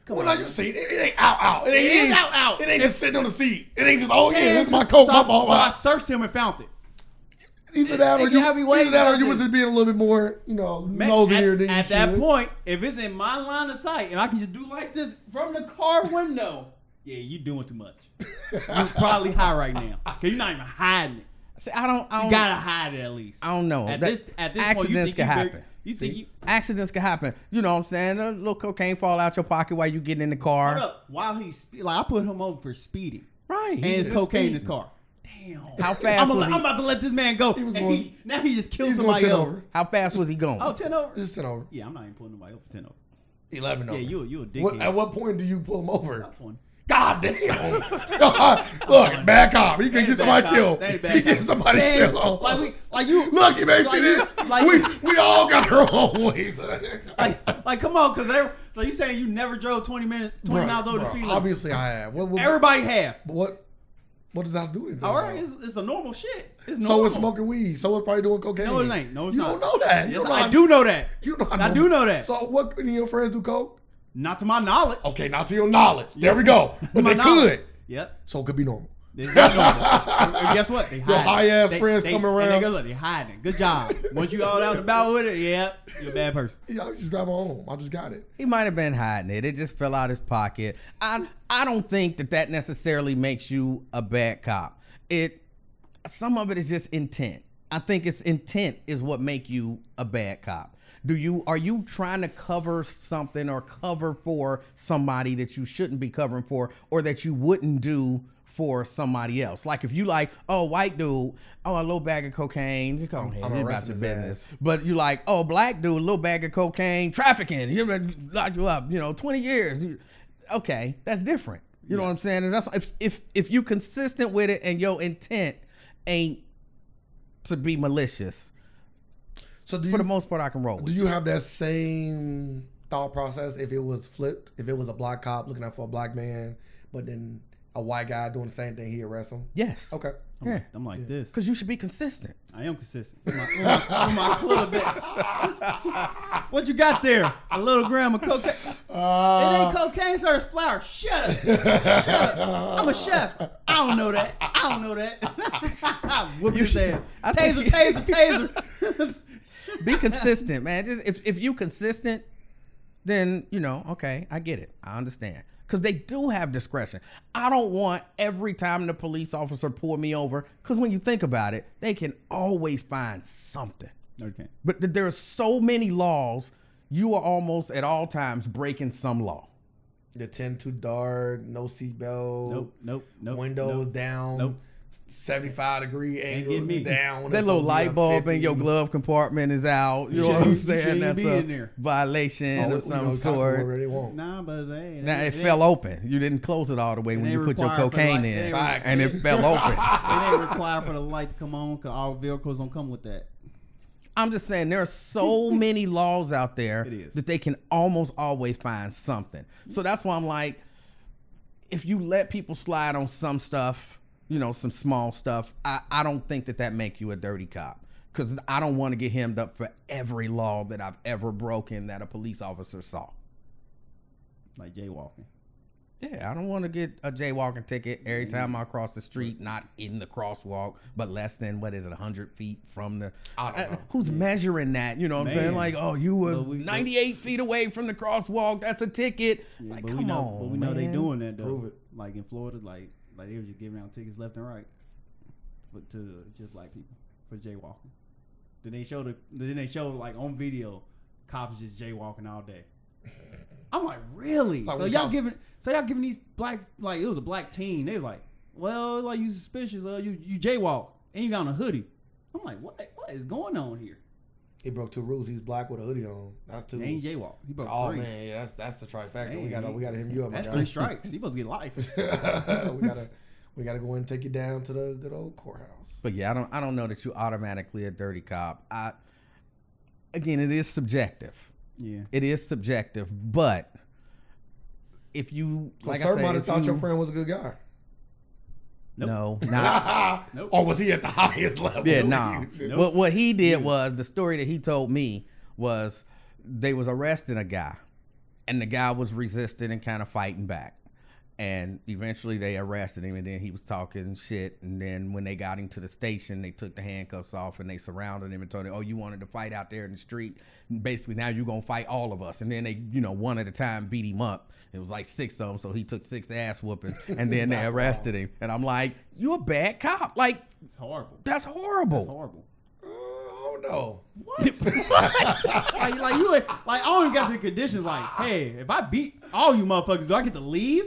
come Well, on. no, you see, it, it ain't out, out. It ain't, It ain't out, out. It ain't just sitting on the seat. It ain't just, oh yeah, this is my coat, so my I- fault. So I searched him and found it. Either that or you, either that or you was just being a little bit more, you know, Man, nosier at, than you at that should. point, if it's in my line of sight and I can just do like this from the car window, yeah, you're doing too much. You're probably high right now because you're not even hiding it. See, I don't. I You don't. gotta hide it at least. I don't know. At That- this at this point, you accidents can you very- happen. You think you accidents can happen. You know what I'm saying? A little cocaine fall out your pocket while you getting in the car. hold up while he's spe- like I put him over for speeding Right. and he it's was cocaine in his car. Damn. How fast I'm, was a, he? I'm about to let this man go. He was and going- he, now he just killed He's somebody else. over. How fast was he going? Oh, 10 over. Just 10 over. Yeah, I'm not even pulling nobody over for 10 over. 11 over. Yeah, you you a dickhead. What, at what point do you pull him over? About 20. God damn. Look, bad cop. He can get somebody killed. He get somebody Damn. killed. Like we, like you, Look, you may like see this. like we, we all got our own ways. like, like come on, cause they, so you saying you never drove 20 minutes, 20 Bruh, miles over the speed limit? Obviously, I have. What, what, Everybody have. what, what does that do? All right, it's, it's a normal shit. It's So normal. it's smoking weed. So it's probably doing cocaine. No, it ain't. No, it's you not. don't know that. Yes, know I how- do know that. You know I do know that. So what? Any of your friends do coke? Not to my knowledge. Okay, not to your knowledge. There we go. But they knowledge. could. Yep. So it could be normal. It's not normal. and guess what? They Your high-ass They- friends they- come and around. They, go, look, they hiding. Good job. Once you all out and about with it, yeah, you're a bad person. Yeah, I was just driving home. I just got it. He might have been hiding it. It just fell out his pocket. I I don't think that that necessarily makes you a bad cop. It some of it is just intent. I think it's intent is what make you a bad cop. Do you are you trying to cover something or cover for somebody that you shouldn't be covering for or that you wouldn't do for somebody else? Like if you like, oh, white dude, oh, a little bag of cocaine, you come here, I'm you about arresting your business. But you like, oh, black dude, a little bag of cocaine, trafficking, he lock you up, you know, 20 years. Okay, that's different. You know what I'm saying? And that's if if if you consistent with it and your intent ain't to be malicious, So do for you the most part, I can roll with. do you have that same thought process if it was flipped? If it was a black cop looking out for a black man, but then a white guy doing the same thing, he arrests him? Yes. Okay. I'm, Yeah. I'm like this. Because you should be consistent. I am consistent. What you got there? A little gram of cocaine. Uh, it ain't cocaine, sir. It's flour. Shut up. Shut up. I'm a chef. I don't know that. I don't know that. Whoop your ass. I Taser, taser, taser. Be consistent, man. Just if if you consistent, then you know, okay, I get it. I understand. Because they do have discretion. I don't want every time the police officer pull me over, because when you think about it, they can always find something. okay. But th- there are so many laws, you are almost at all times breaking some law. The tent too dark, no seatbelt, Nope, nope, nope. windows nope. down, Nope. 75 degree angle get me. down. That little supposed to light up bulb in your glove compartment is out. You know what I'm saying? That's be a there. violation Oh, of you some know, sort. They want. Nah, but hey, Now it ain't- fell open. You didn't close it all the way when you put your cocaine like- in, it and it fell open. It ain't required for the light to come on because all vehicles don't come with that. I'm just saying there are so many laws out there that they can almost always find something. So that's why I'm like, if you let people slide on some stuff, you know, some small stuff, I, I don't think that that make you a dirty cop. Because I don't want to get hemmed up for every law that I've ever broken that a police officer saw. Like jaywalking. Yeah, I don't want to get a jaywalking ticket every time I cross the street, not in the crosswalk, but less than what is it, hundred feet from the. I don't uh, know. who's measuring that? You know what I'm saying? Like, oh, you was But we- 98 feet away from the crosswalk. That's a ticket. Yeah, like, but come we know, on, but we know they doing that though. Prove it. Like in Florida, like like they were just giving out tickets left and right, but to just black people for jaywalking. Then they show the then they show like on video, cops just jaywalking all day. I'm like, really? Like so y'all cops- giving so y'all giving these black like it was a black teen. They was like, well, like you suspicious? Uh, you you jaywalk and you got on a hoodie. I'm like, what what is going on here? He broke two rules. He's black with a hoodie on. That's two. They ain't jaywalk. He broke Oh three. man, yeah, that's that's the trifecta. Hey, we gotta we gotta hit you up, my That's guy. three strikes. He supposed to get life. we gotta we gotta go in and take you down to the good old courthouse. But yeah, I don't. I don't know that you automatically a dirty cop. I again, it is subjective. Yeah. It is subjective, but if you So like sir I might have thought you- your friend was a good guy. No, not Nope. or was he at the highest level? Yeah, What nah. was he- What what he did was the story that he told me was they was arresting a guy, and the guy was resisting and kind of fighting back, and eventually they arrested him, and then he was talking shit, and then when they got him to the station, they took the handcuffs off and they surrounded him and told him, "Oh, you wanted to fight out there in the street? Basically, now you're gonna fight all of us." And then they, you know, one at a time beat him up. It was like six of them, so he took six ass whoopings, and then they arrested him. And I'm like, you're a bad cop? Like It's horrible. that's horrible." It's horrible. Uh, I don't like, like you, like I only got to the conditions. Like, hey, if I beat all you motherfuckers, do I get to leave?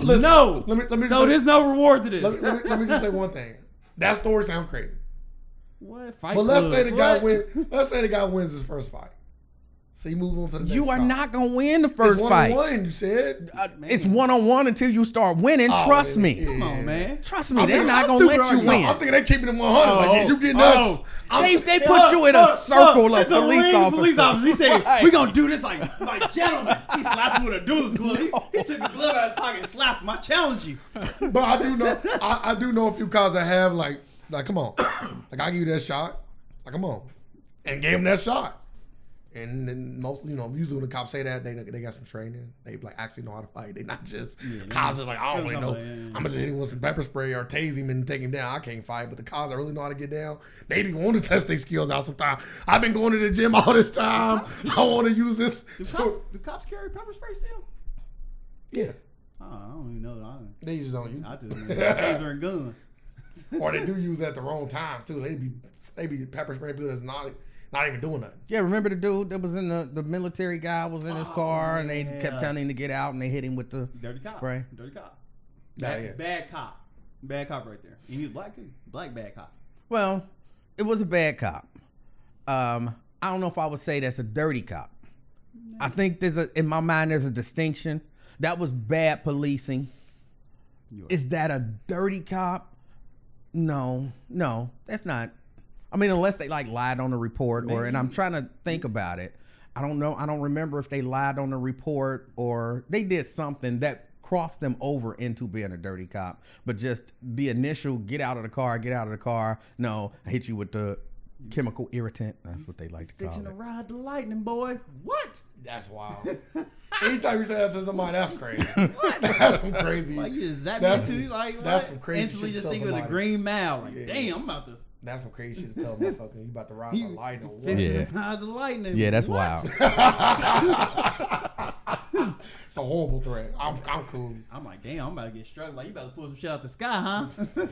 Listen, no. Let me let me so just, there's no reward to this. let, me, let, me, let me just say one thing. That story sounds crazy. what? Fight But let's club. say the guy What? win. Let's say the guy wins his first fight. So you move on to the next. You are stop. not gonna win the It's first one fight. on one. You said. Uh, it's one on one until you start winning. Oh, Trust then- me. yeah. Come on, man. Trust me. I'm They're not I'm gonna let you right No, win. I'm thinking they keeping him 100. like, yeah, you getting oh. us. They they put you in a Look, circle look, of police officers. Police officers. He said, Right. "We gonna do this like like gentlemen." He slapped him with a duelist glove. He, he took the glove out of his pocket and slapped him. I challenge you. but I do know. I, I do know a few cops that have like, like, come on, like I give you that shot. Like, come on, and gave him that shot. And then most, you know, usually when the cops say that, they they got some training. They like actually know how to fight. They not just cops are like, I don't really know. Yeah, yeah, yeah. I'm just hitting him with some pepper spray or tase him and take him down. I can't fight, but the cops I really know how to get down, they be want to test their skills out sometimes. I've been going to the gym all this time. I want to use this. Do, So, cop, do cops carry pepper spray still? yeah, Oh, I don't even know. I, they just don't use I just know taser and gun. or they do use it at the wrong times too. They be they be pepper spray people that's not not even doing nothing. Yeah, remember the dude that was in the the military guy was in his car and they yeah. kept telling him to get out and they hit him with the Dirty cop. spray. Dirty cop. Bad, yeah. bad cop. Bad cop right there. And he was black too. Black bad cop. Well, it was a bad cop. Um, I don't know if I would say that's a dirty cop. I think there's a in my mind there's a distinction. That was bad policing. Is that a dirty cop? No, no, that's not. I mean, unless they like lied on the report, or and I'm trying to think about it. I don't know. I don't remember if they lied on the report or they did something that crossed them over into being a dirty cop. But just the initial get out of the car, get out of the car. No, I hit you with the chemical irritant. That's what they like to call Fixing to it. ride the lightning, boy. What? That's wild. Anytime you say that to somebody, that's crazy. that's some crazy. Like you just zap That's- me too. Like that's some crazy Instantly shit just to think of the somebody. green mile. Like Yeah. damn, I'm about to. That's some crazy shit to tell a motherfucker. You about to ride You the light or what? Yeah. the lightning. Yeah, that's What? wild. It's a horrible threat. I'm I'm cool. I'm like, damn, I'm about to get struck. Like you about to pull some shit out the sky, huh?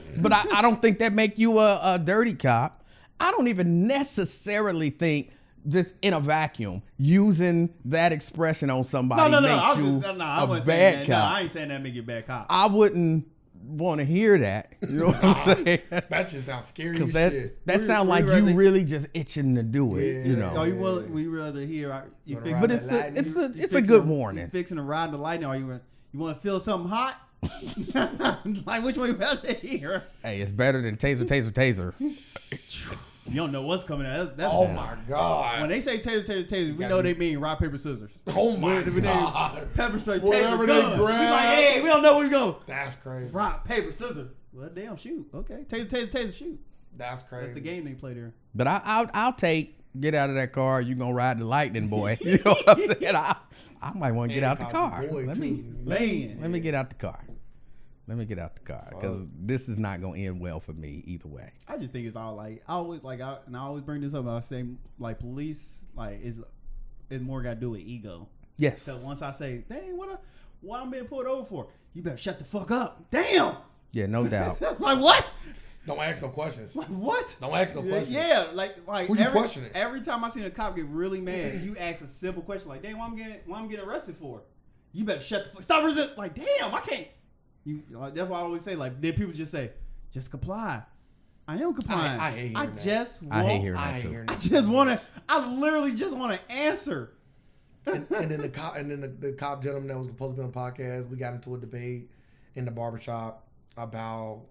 but I, I don't think that make you a, a dirty cop. I don't even necessarily think just in a vacuum using that expression on somebody no, no, no. makes I'm you just, no, no, I a bad that. No, cop. I ain't saying that make you a bad cop. I wouldn't want to hear that. You know what I'm saying? That just sounds scary Because that shit. that We- sound we like you really just itching to do it. you know. Oh, you want we rather hear uh, you Wanna fix, ride but it's a it's a you it's a good to- warning. You fixing to ride the lightning, or you you want to feel something hot? like which one you rather hear? Hey, it's better than taser, taser, taser. You don't know what's coming out. That's, that's Oh my god. When they say taser, taser, taser, we know be- they mean rock paper scissors. oh my When- when they- god. Pepper spray, Whatever taser, they gun. We grab. like, hey, we don't know where we go. That's crazy. Rock paper scissors. Well, damn, shoot. Okay, taser, taser, taser, shoot. That's crazy. That's the game they play there. But I, I'll I'll take get out of that car. You gonna ride the lightning, boy? You know what I'm saying? I, I might want to get out the car. Boy, Let me Man, let me get out the car. Let me get out the car because this is not gonna end well for me either way. I just think it's all like I always like I and I always bring this up. I say like police like is is more got to do with ego. Yes. So once I say, dang, what a, what I'm being pulled over for? You better shut the fuck up. Damn. Yeah, no doubt. like what? Don't ask no questions. Like what? Don't ask no questions. Yeah, like like Who you every, questioning? every time I seen a cop get really mad, you ask a simple question like, "Damn, why I'm getting why I'm getting arrested for?" You better shut the fuck. Stop resist. Like, damn, I can't. You like, that's why I always say like, then people just say, just comply. I am complying. I hate I that. just want. I hate hearing I that hate too. hearing I that. just want to. I literally just want to answer. and, and then the cop and then the, the cop gentleman that was supposed to be on the podcast, we got into a debate in the barbershop about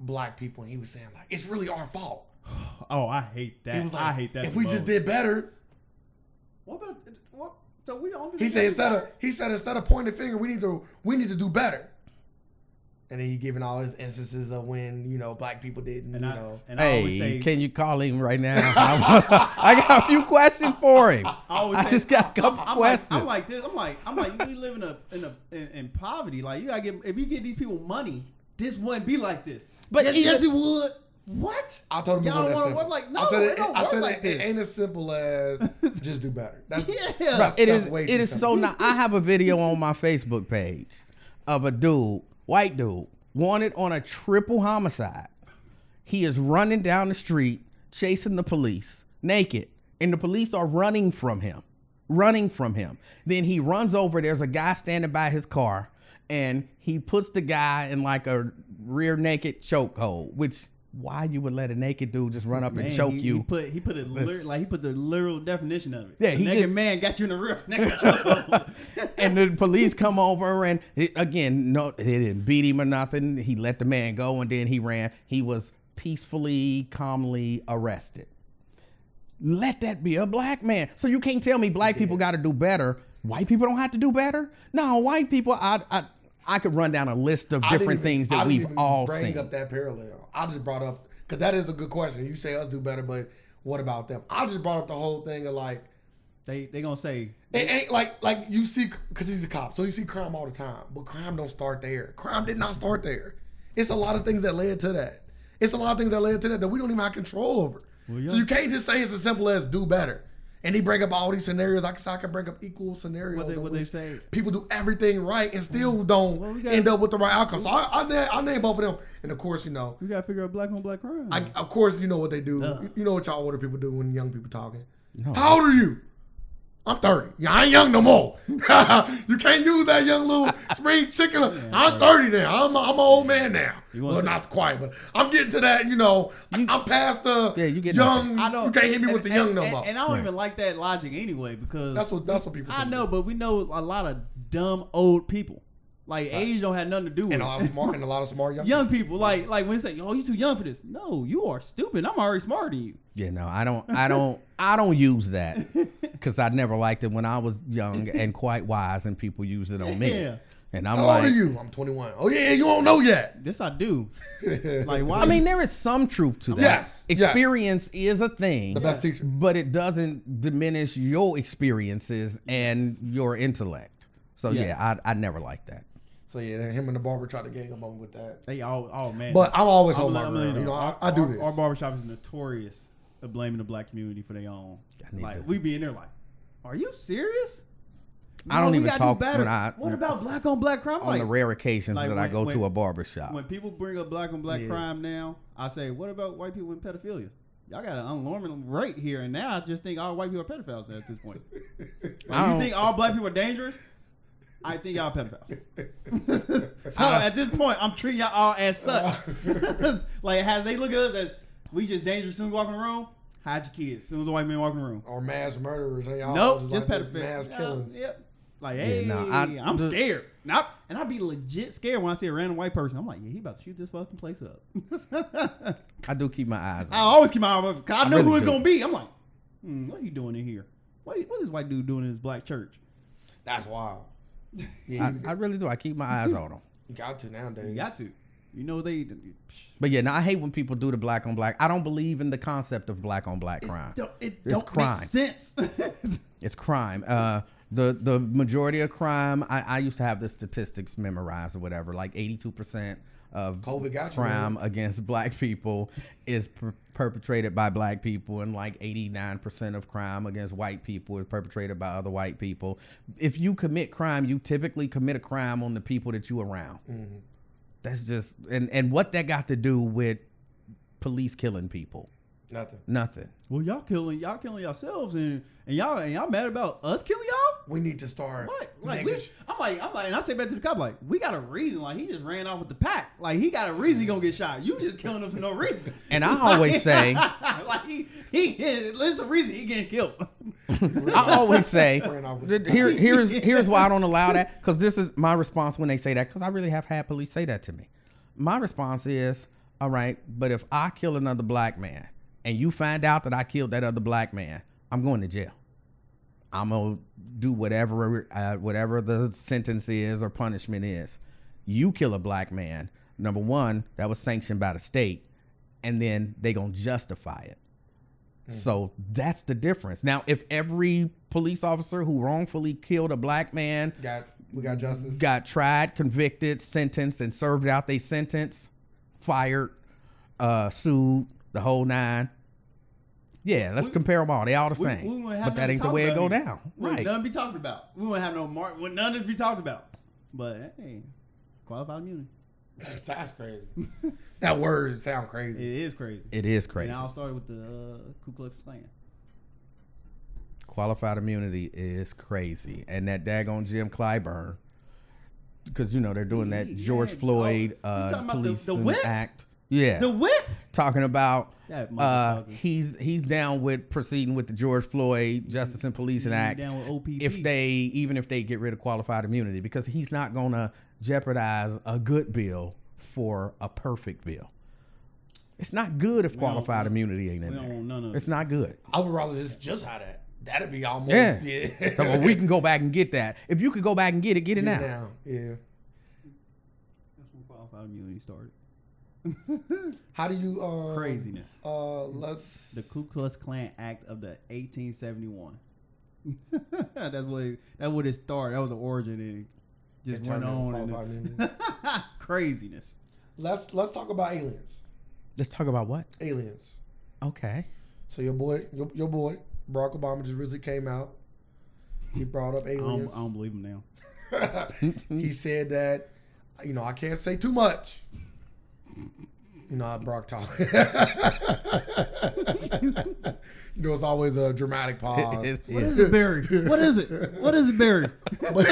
black people, and he was saying like it's really our fault. Oh, I hate that. He was like, I hate that. If the we just did better, What about what? So we don't. he said instead of he said instead of pointing finger, we need to we need to do better. and then he giving all his instances of when you know black people didn't, And you I, know. and I Hey, say, can you call him right now? I got a few questions for him. I, always I say- just got a couple I'm, I'm questions. Like, I'm like this. I'm like, I'm like, we live in a in a in, in poverty. Like you gotta get if you get these people money, this wouldn't be like this. But yes, even- yes, it would. What? I told him it Y'all wasn't wanna work like- no, I said it it, don't I said like it, this. it ain't as simple as just do better. That's Yeah. Bro, it that's is. way It too so. Not, I have a video on my Facebook page of a dude, white dude, wanted on a triple homicide. He is running down the street, chasing the police, naked, and the police are running from him, running from him. Then he runs over. There's a guy standing by his car, and he puts the guy in like a rear naked chokehold. Which why you would let a naked dude just run up and choke he, you? He put he put a like he put the literal definition of it. Yeah, he naked just- man got you in the naked and the police come over and it, again, no, they didn't beat him or nothing. He let the man go and then he ran. He was peacefully, calmly arrested. Let that be a black man. So you can't tell me black people got to do better. White people don't have to do better. No, white people. I I I could run down a list of different even- things that we've all bring seen. up that parallel. I just brought up because that is a good question. You say us do better, but what about them? I just brought up the whole thing of like they they gonna say it ain't like like you see because he's a cop, so you see crime all the time. But crime don't start there. Crime did not start there. It's a lot of things that led to that. It's a lot of things that led to that that we don't even have control over. yeah. So you can't just say it's as simple as do better. And he bring up all these scenarios. I said, I can bring up equal scenarios. What they- what they say? People do everything right and still don't Well, we gotta- end up with the right outcome. So I, I, na- I name both of them. And of course, you know, we gotta figure out black on black crime. I, of course, you know what they do. Duh. You know what y'all older people do when young people talking. No. How old are you? I'm 30. Yeah, I ain't young no more. you can't use that young little spring chicken. I'm 30 now. I'm, I'm an old man now. Well, say- not quite, but I'm getting to that, you know, I'm past the Yeah, you getting young. I don't. You can't hit me and- with the and- young no and- more. And I don't even like that logic anyway because That's what that's what people I know, but we know a lot of dumb old people. Like age don't have nothing to do with And a it. lot of smart and a lot of smart young, young people. Like like when they say, "Oh, you too young for this." No, you are stupid. I'm already smarter than you. Yeah, no, I don't, I don't, I don't use that because I never liked it when I was young and quite wise, and people used it on me. Yeah. And I'm How like, old are you? I'm 21. Oh yeah, you don't know yet. This I do. Like why? I mean, there is some truth to that. Yes, yes. experience is a thing, The best teacher. but it doesn't diminish your experiences and your intellect. So Yes. yeah, I, I never liked that. So yeah, him and the barber tried to gang up on with that. they all. Oh man. But I'm always I'm on my ground. you know, I, I do our, this. Our barbershop is notorious of blaming the black community for their own. Like to- we be in there like, are you serious? I don't even gotta do talk better. when I- what about black on black crime? On Like, the rare occasions like that I when- go to a barber shop, when people bring up black on black Yeah. crime now, I say, what about white people in pedophilia? Y'all got an alarming rate here, and now I just think all white people are pedophiles now at this point. Like, you think all black people are dangerous? I think y'all pedophiles. so at this point, I'm treating y'all all as such. like, has they look at us as we just dangerous as soon as we walk in the room? Hide your kids as soon as the white man walk in the room. or mass murderers. And y'all Nope, just, just like pedophiles. Mass Yeah, killings. Yep. Like, hey, no, I- I'm the- scared. And, I, and I'd be legit scared when I see a random white person. I'm like, yeah, he about to shoot this fucking place up. I do keep my eyes I always keep my eyes on it, 'cause I I know really who it's gonna be. I'm like, hmm, what are you doing in here? What, what is this white dude doing in this black church? That's wild. Yeah, I, I really do. I keep my eyes on them. you got to nowadays. You got to. You know they. But yeah, now I hate when people do the black on black. I don't believe in the concept of black on black crime. Don't, it It's don't crime. make sense. It's crime. Uh, the the majority of crime. I, I used to have the statistics memorized or whatever. Like eighty two percent of COVID got you, crime against black people is per- perpetrated by black people, and like eighty nine percent of crime against white people is perpetrated by other white people. If you commit crime, you typically commit a crime on the people that you around. Mm-hmm. That's just and and what that got to do with police killing people? Nothing. Nothing. well, y'all killing y'all killing yourselves, and and y'all and y'all mad about us killing y'all? We need to start. What? Like we, I'm like I'm like, and I say back to the cop like, we got a reason. Like he just ran off with the pack. Like he got a reason he gonna get shot. You just killing him for no reason. And I always say, like he he there's a reason he getting killed. I always say, Ran off with that here, here's here's why I don't allow that because this is my response when they say that because I really have had police say that to me. My response is, all right, but if I kill another black man and you find out that I killed that other black man, I'm going to jail. I'm gonna do whatever uh, whatever the sentence is or punishment is. you kill a black man, number one, that was sanctioned by the state, and then they gonna justify it. So that's the difference. Now, if every police officer who wrongfully killed a black man Got we got justice. got tried, convicted, sentenced, and served out their sentence, fired, uh, sued, the whole nine. Yeah, let's We- compare them all. They all the We- same. we wouldn't but that ain't the way it go either. down. Wouldn't Right. Nothing be talked about. We won't have no mark. Would none of this be talked about. But hey, qualified immunity. That's crazy. that word sound crazy. It is crazy. It is crazy. And it all started with the uh, Ku Klux Klan. Qualified immunity is crazy. And that daggone Jim Clyburn, because, you know, they're doing that Yeah, George yeah. Floyd Oh, uh, talking about the- police the whip? act. Yeah. The whip. talking about That uh, he's he's down with proceeding with the George Floyd Justice and Policing Act down with OPP. if they even if they get rid of qualified immunity because he's not going to jeopardize a good bill for a perfect bill. It's not good if qualified immunity ain't in there. want none of It's not good. I would rather just just have that. That'd be almost Yeah. yeah. Well, we can go back and get that. If you could go back and get it, get it Get now. it down. Yeah. That's when qualified immunity started. How do you um, Craziness. Uh, let's The Ku Klux Klan Act of the 1871. that's what it, that's what it started. That was the origin, and it just It went on. And immunity. craziness. let's let's talk about aliens. Let's talk about what? Aliens. Okay. So your boy, your, your boy, Barack Obama just recently came out. He brought up I don't, aliens. I don't believe him now. he said that, you know, I can't say too much. You know how Brock talk. you know, it's always a dramatic pause. What is it, Barry? What is it? What is it, Barry? but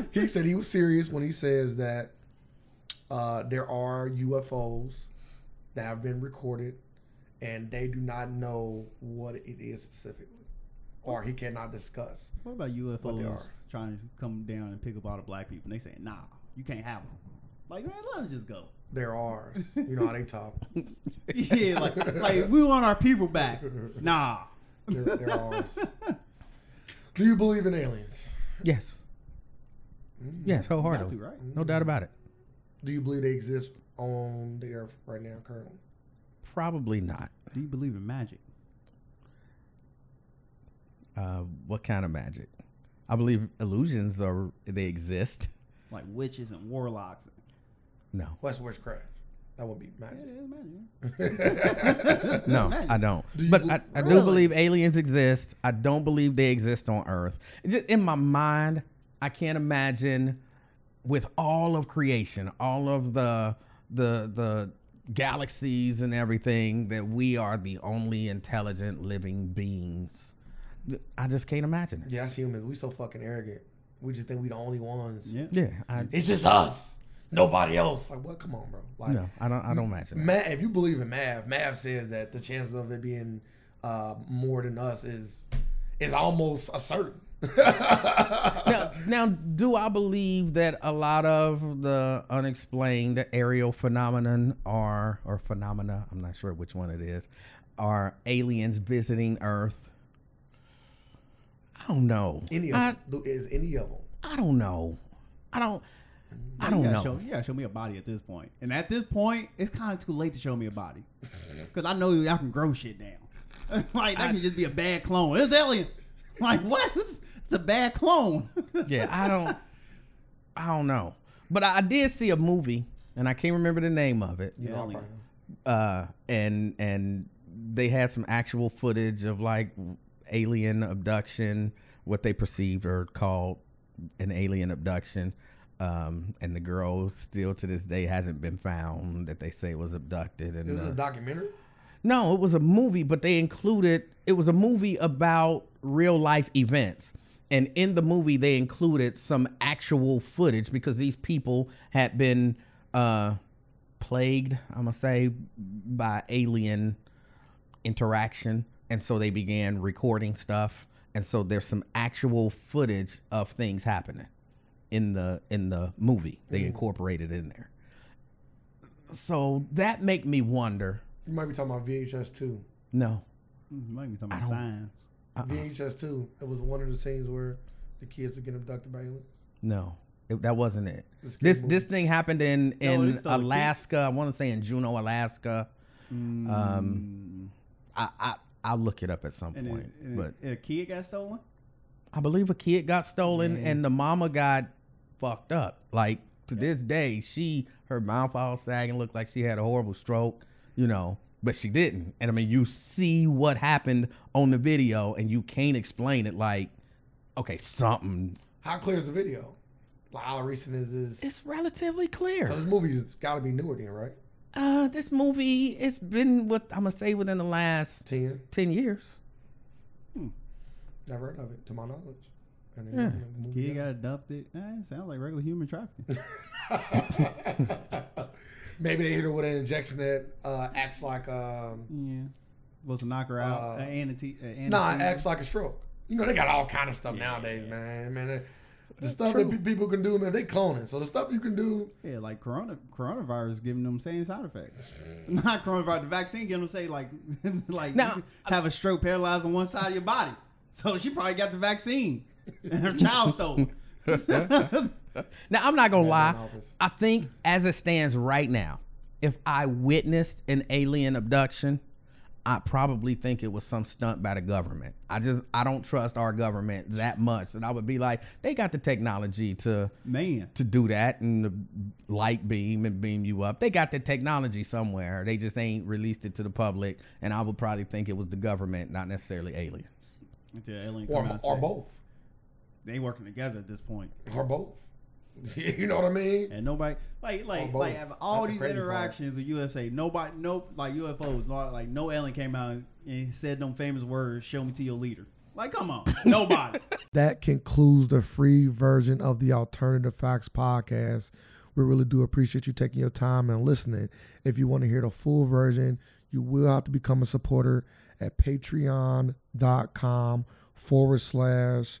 he said he was serious when he says that uh, there are UFOs that have been recorded and they do not know what it is specifically, or he cannot discuss. What about they UFOs are. trying to come down and pick up all the black people? And they say, "Nah, you can't have them." Like, man, let's just go. They're ours. You know how they talk. yeah, like, like we want our people back. Nah. They're, they're ours. Do you believe in aliens? Yes. Yes, Got wholeheartedly. to, right? No doubt about it. Do you believe they exist on the earth right now, currently? Probably not. Do you believe in magic? Uh, what kind of magic? I believe illusions are they exist. Like witches and warlocks. No, What's witchcraft? That would be Yeah, magic. it is magic. no, Magic. I don't. Do but bel- I, I do believe aliens exist. I don't believe they exist on Earth. Just in my mind, I can't imagine with all of creation, all of the the the galaxies and everything that we are the only intelligent living beings. I just can't imagine it. Yeah, that's humans. We so fucking arrogant. We just think we the only ones. Yeah. Yeah, I, It's just us. Nobody else. Like, what? Come on, bro. Like, no, I don't. I don't imagine. That. Math, if you believe in math, math says that the chances of it being uh, more than us is is almost a certain. now, now, do I believe that a lot of the unexplained aerial phenomenon are or phenomena? I'm not sure which one it is. Are aliens visiting Earth? I don't know. Any of I, them. Is any of them. I don't know. I don't. I don't gotta know. Show, you gotta show me a body at this point. And at this point, it's kind of too late to show me a body. Because I know y'all can grow shit down. like, that can just be a bad clone. It's alien. Like, what? It's, it's a bad clone. Yeah, I don't. I don't know. But I did see a movie, and I can't remember the name of it. You know, I Alien. probably know. uh, and and they had some actual footage of like alien abduction, what they perceived or called an alien abduction. Um, and the girl still to this day hasn't been found that they say was abducted. And was uh, a documentary. no, it was a movie, but they included it was a movie about real life events. And in the movie, they included some actual footage because these people had been uh, plagued, I'm gonna say, by alien interaction, and so they began recording stuff. And so there's some actual footage of things happening in the in the movie. They incorporated in there. So that make me wonder. You might be talking about VHS two. No, You might be talking about don't- science. Uh-uh. VHS two. It was one of the scenes where the kids were getting abducted by aliens. No, It, that wasn't it. This This movie. this thing happened in in it's the kid. Alaska. I want to say in Juneau, Alaska. Mm. Um, I, I I'll look it up at some and, point. it, and, but and a kid got stolen. I believe a kid got stolen Man. and the mama got fucked up. Like to this day, she her mouth all sagging, looked like she had a horrible stroke, you know, but she didn't. And I mean, you see what happened on the video, and you can't explain it. Like, okay, something. How clear is the video? Like how recent is this? It's relatively clear. so this movie's got to be newer then, right? Uh, this movie, it's been what I'm gonna say within the last Ten. ten years. Never heard of it, to my knowledge. And Yeah. then the Kid got adopted. Eh, it sounds like regular human trafficking. Maybe they hit her with an injection that uh, acts like um, yeah, supposed to knock her out. Uh, Uh, anti- uh, nah, anesthesia. acts like a stroke. You know they got all kind of stuff nowadays, man. Man, the- the stuff true. that pe- people can do, man, they cloning. So the stuff you can do, Yeah, like corona coronavirus giving them same side effects. Not coronavirus, the vaccine giving them say like like Now- you have a stroke paralyzed on one side of your body. So she probably got the vaccine and her child stole. Now I'm not gonna lie. I think as it stands right now, if I witnessed an alien abduction, I probably think it was some stunt by the government. I just I don't trust our government that much that I would be like, they got the technology to Man, to do that and the light beam and beam you up. They got the technology somewhere. They just ain't released it to the public. And I would probably think it was the government, not necessarily aliens. until alien or come out and or both, They working together at this point, or both. you know what I mean? and nobody like like like have all That's these crazy part. interactions with USA. Nobody, no like UFOs, not, like no alien came out and said them famous words. Show me to your leader. Like, come on, nobody. That concludes the free version of the Alternative Facts podcast. We really do appreciate you taking your time and listening. If you want to hear the full version, you will have to become a supporter at patreon.com forward slash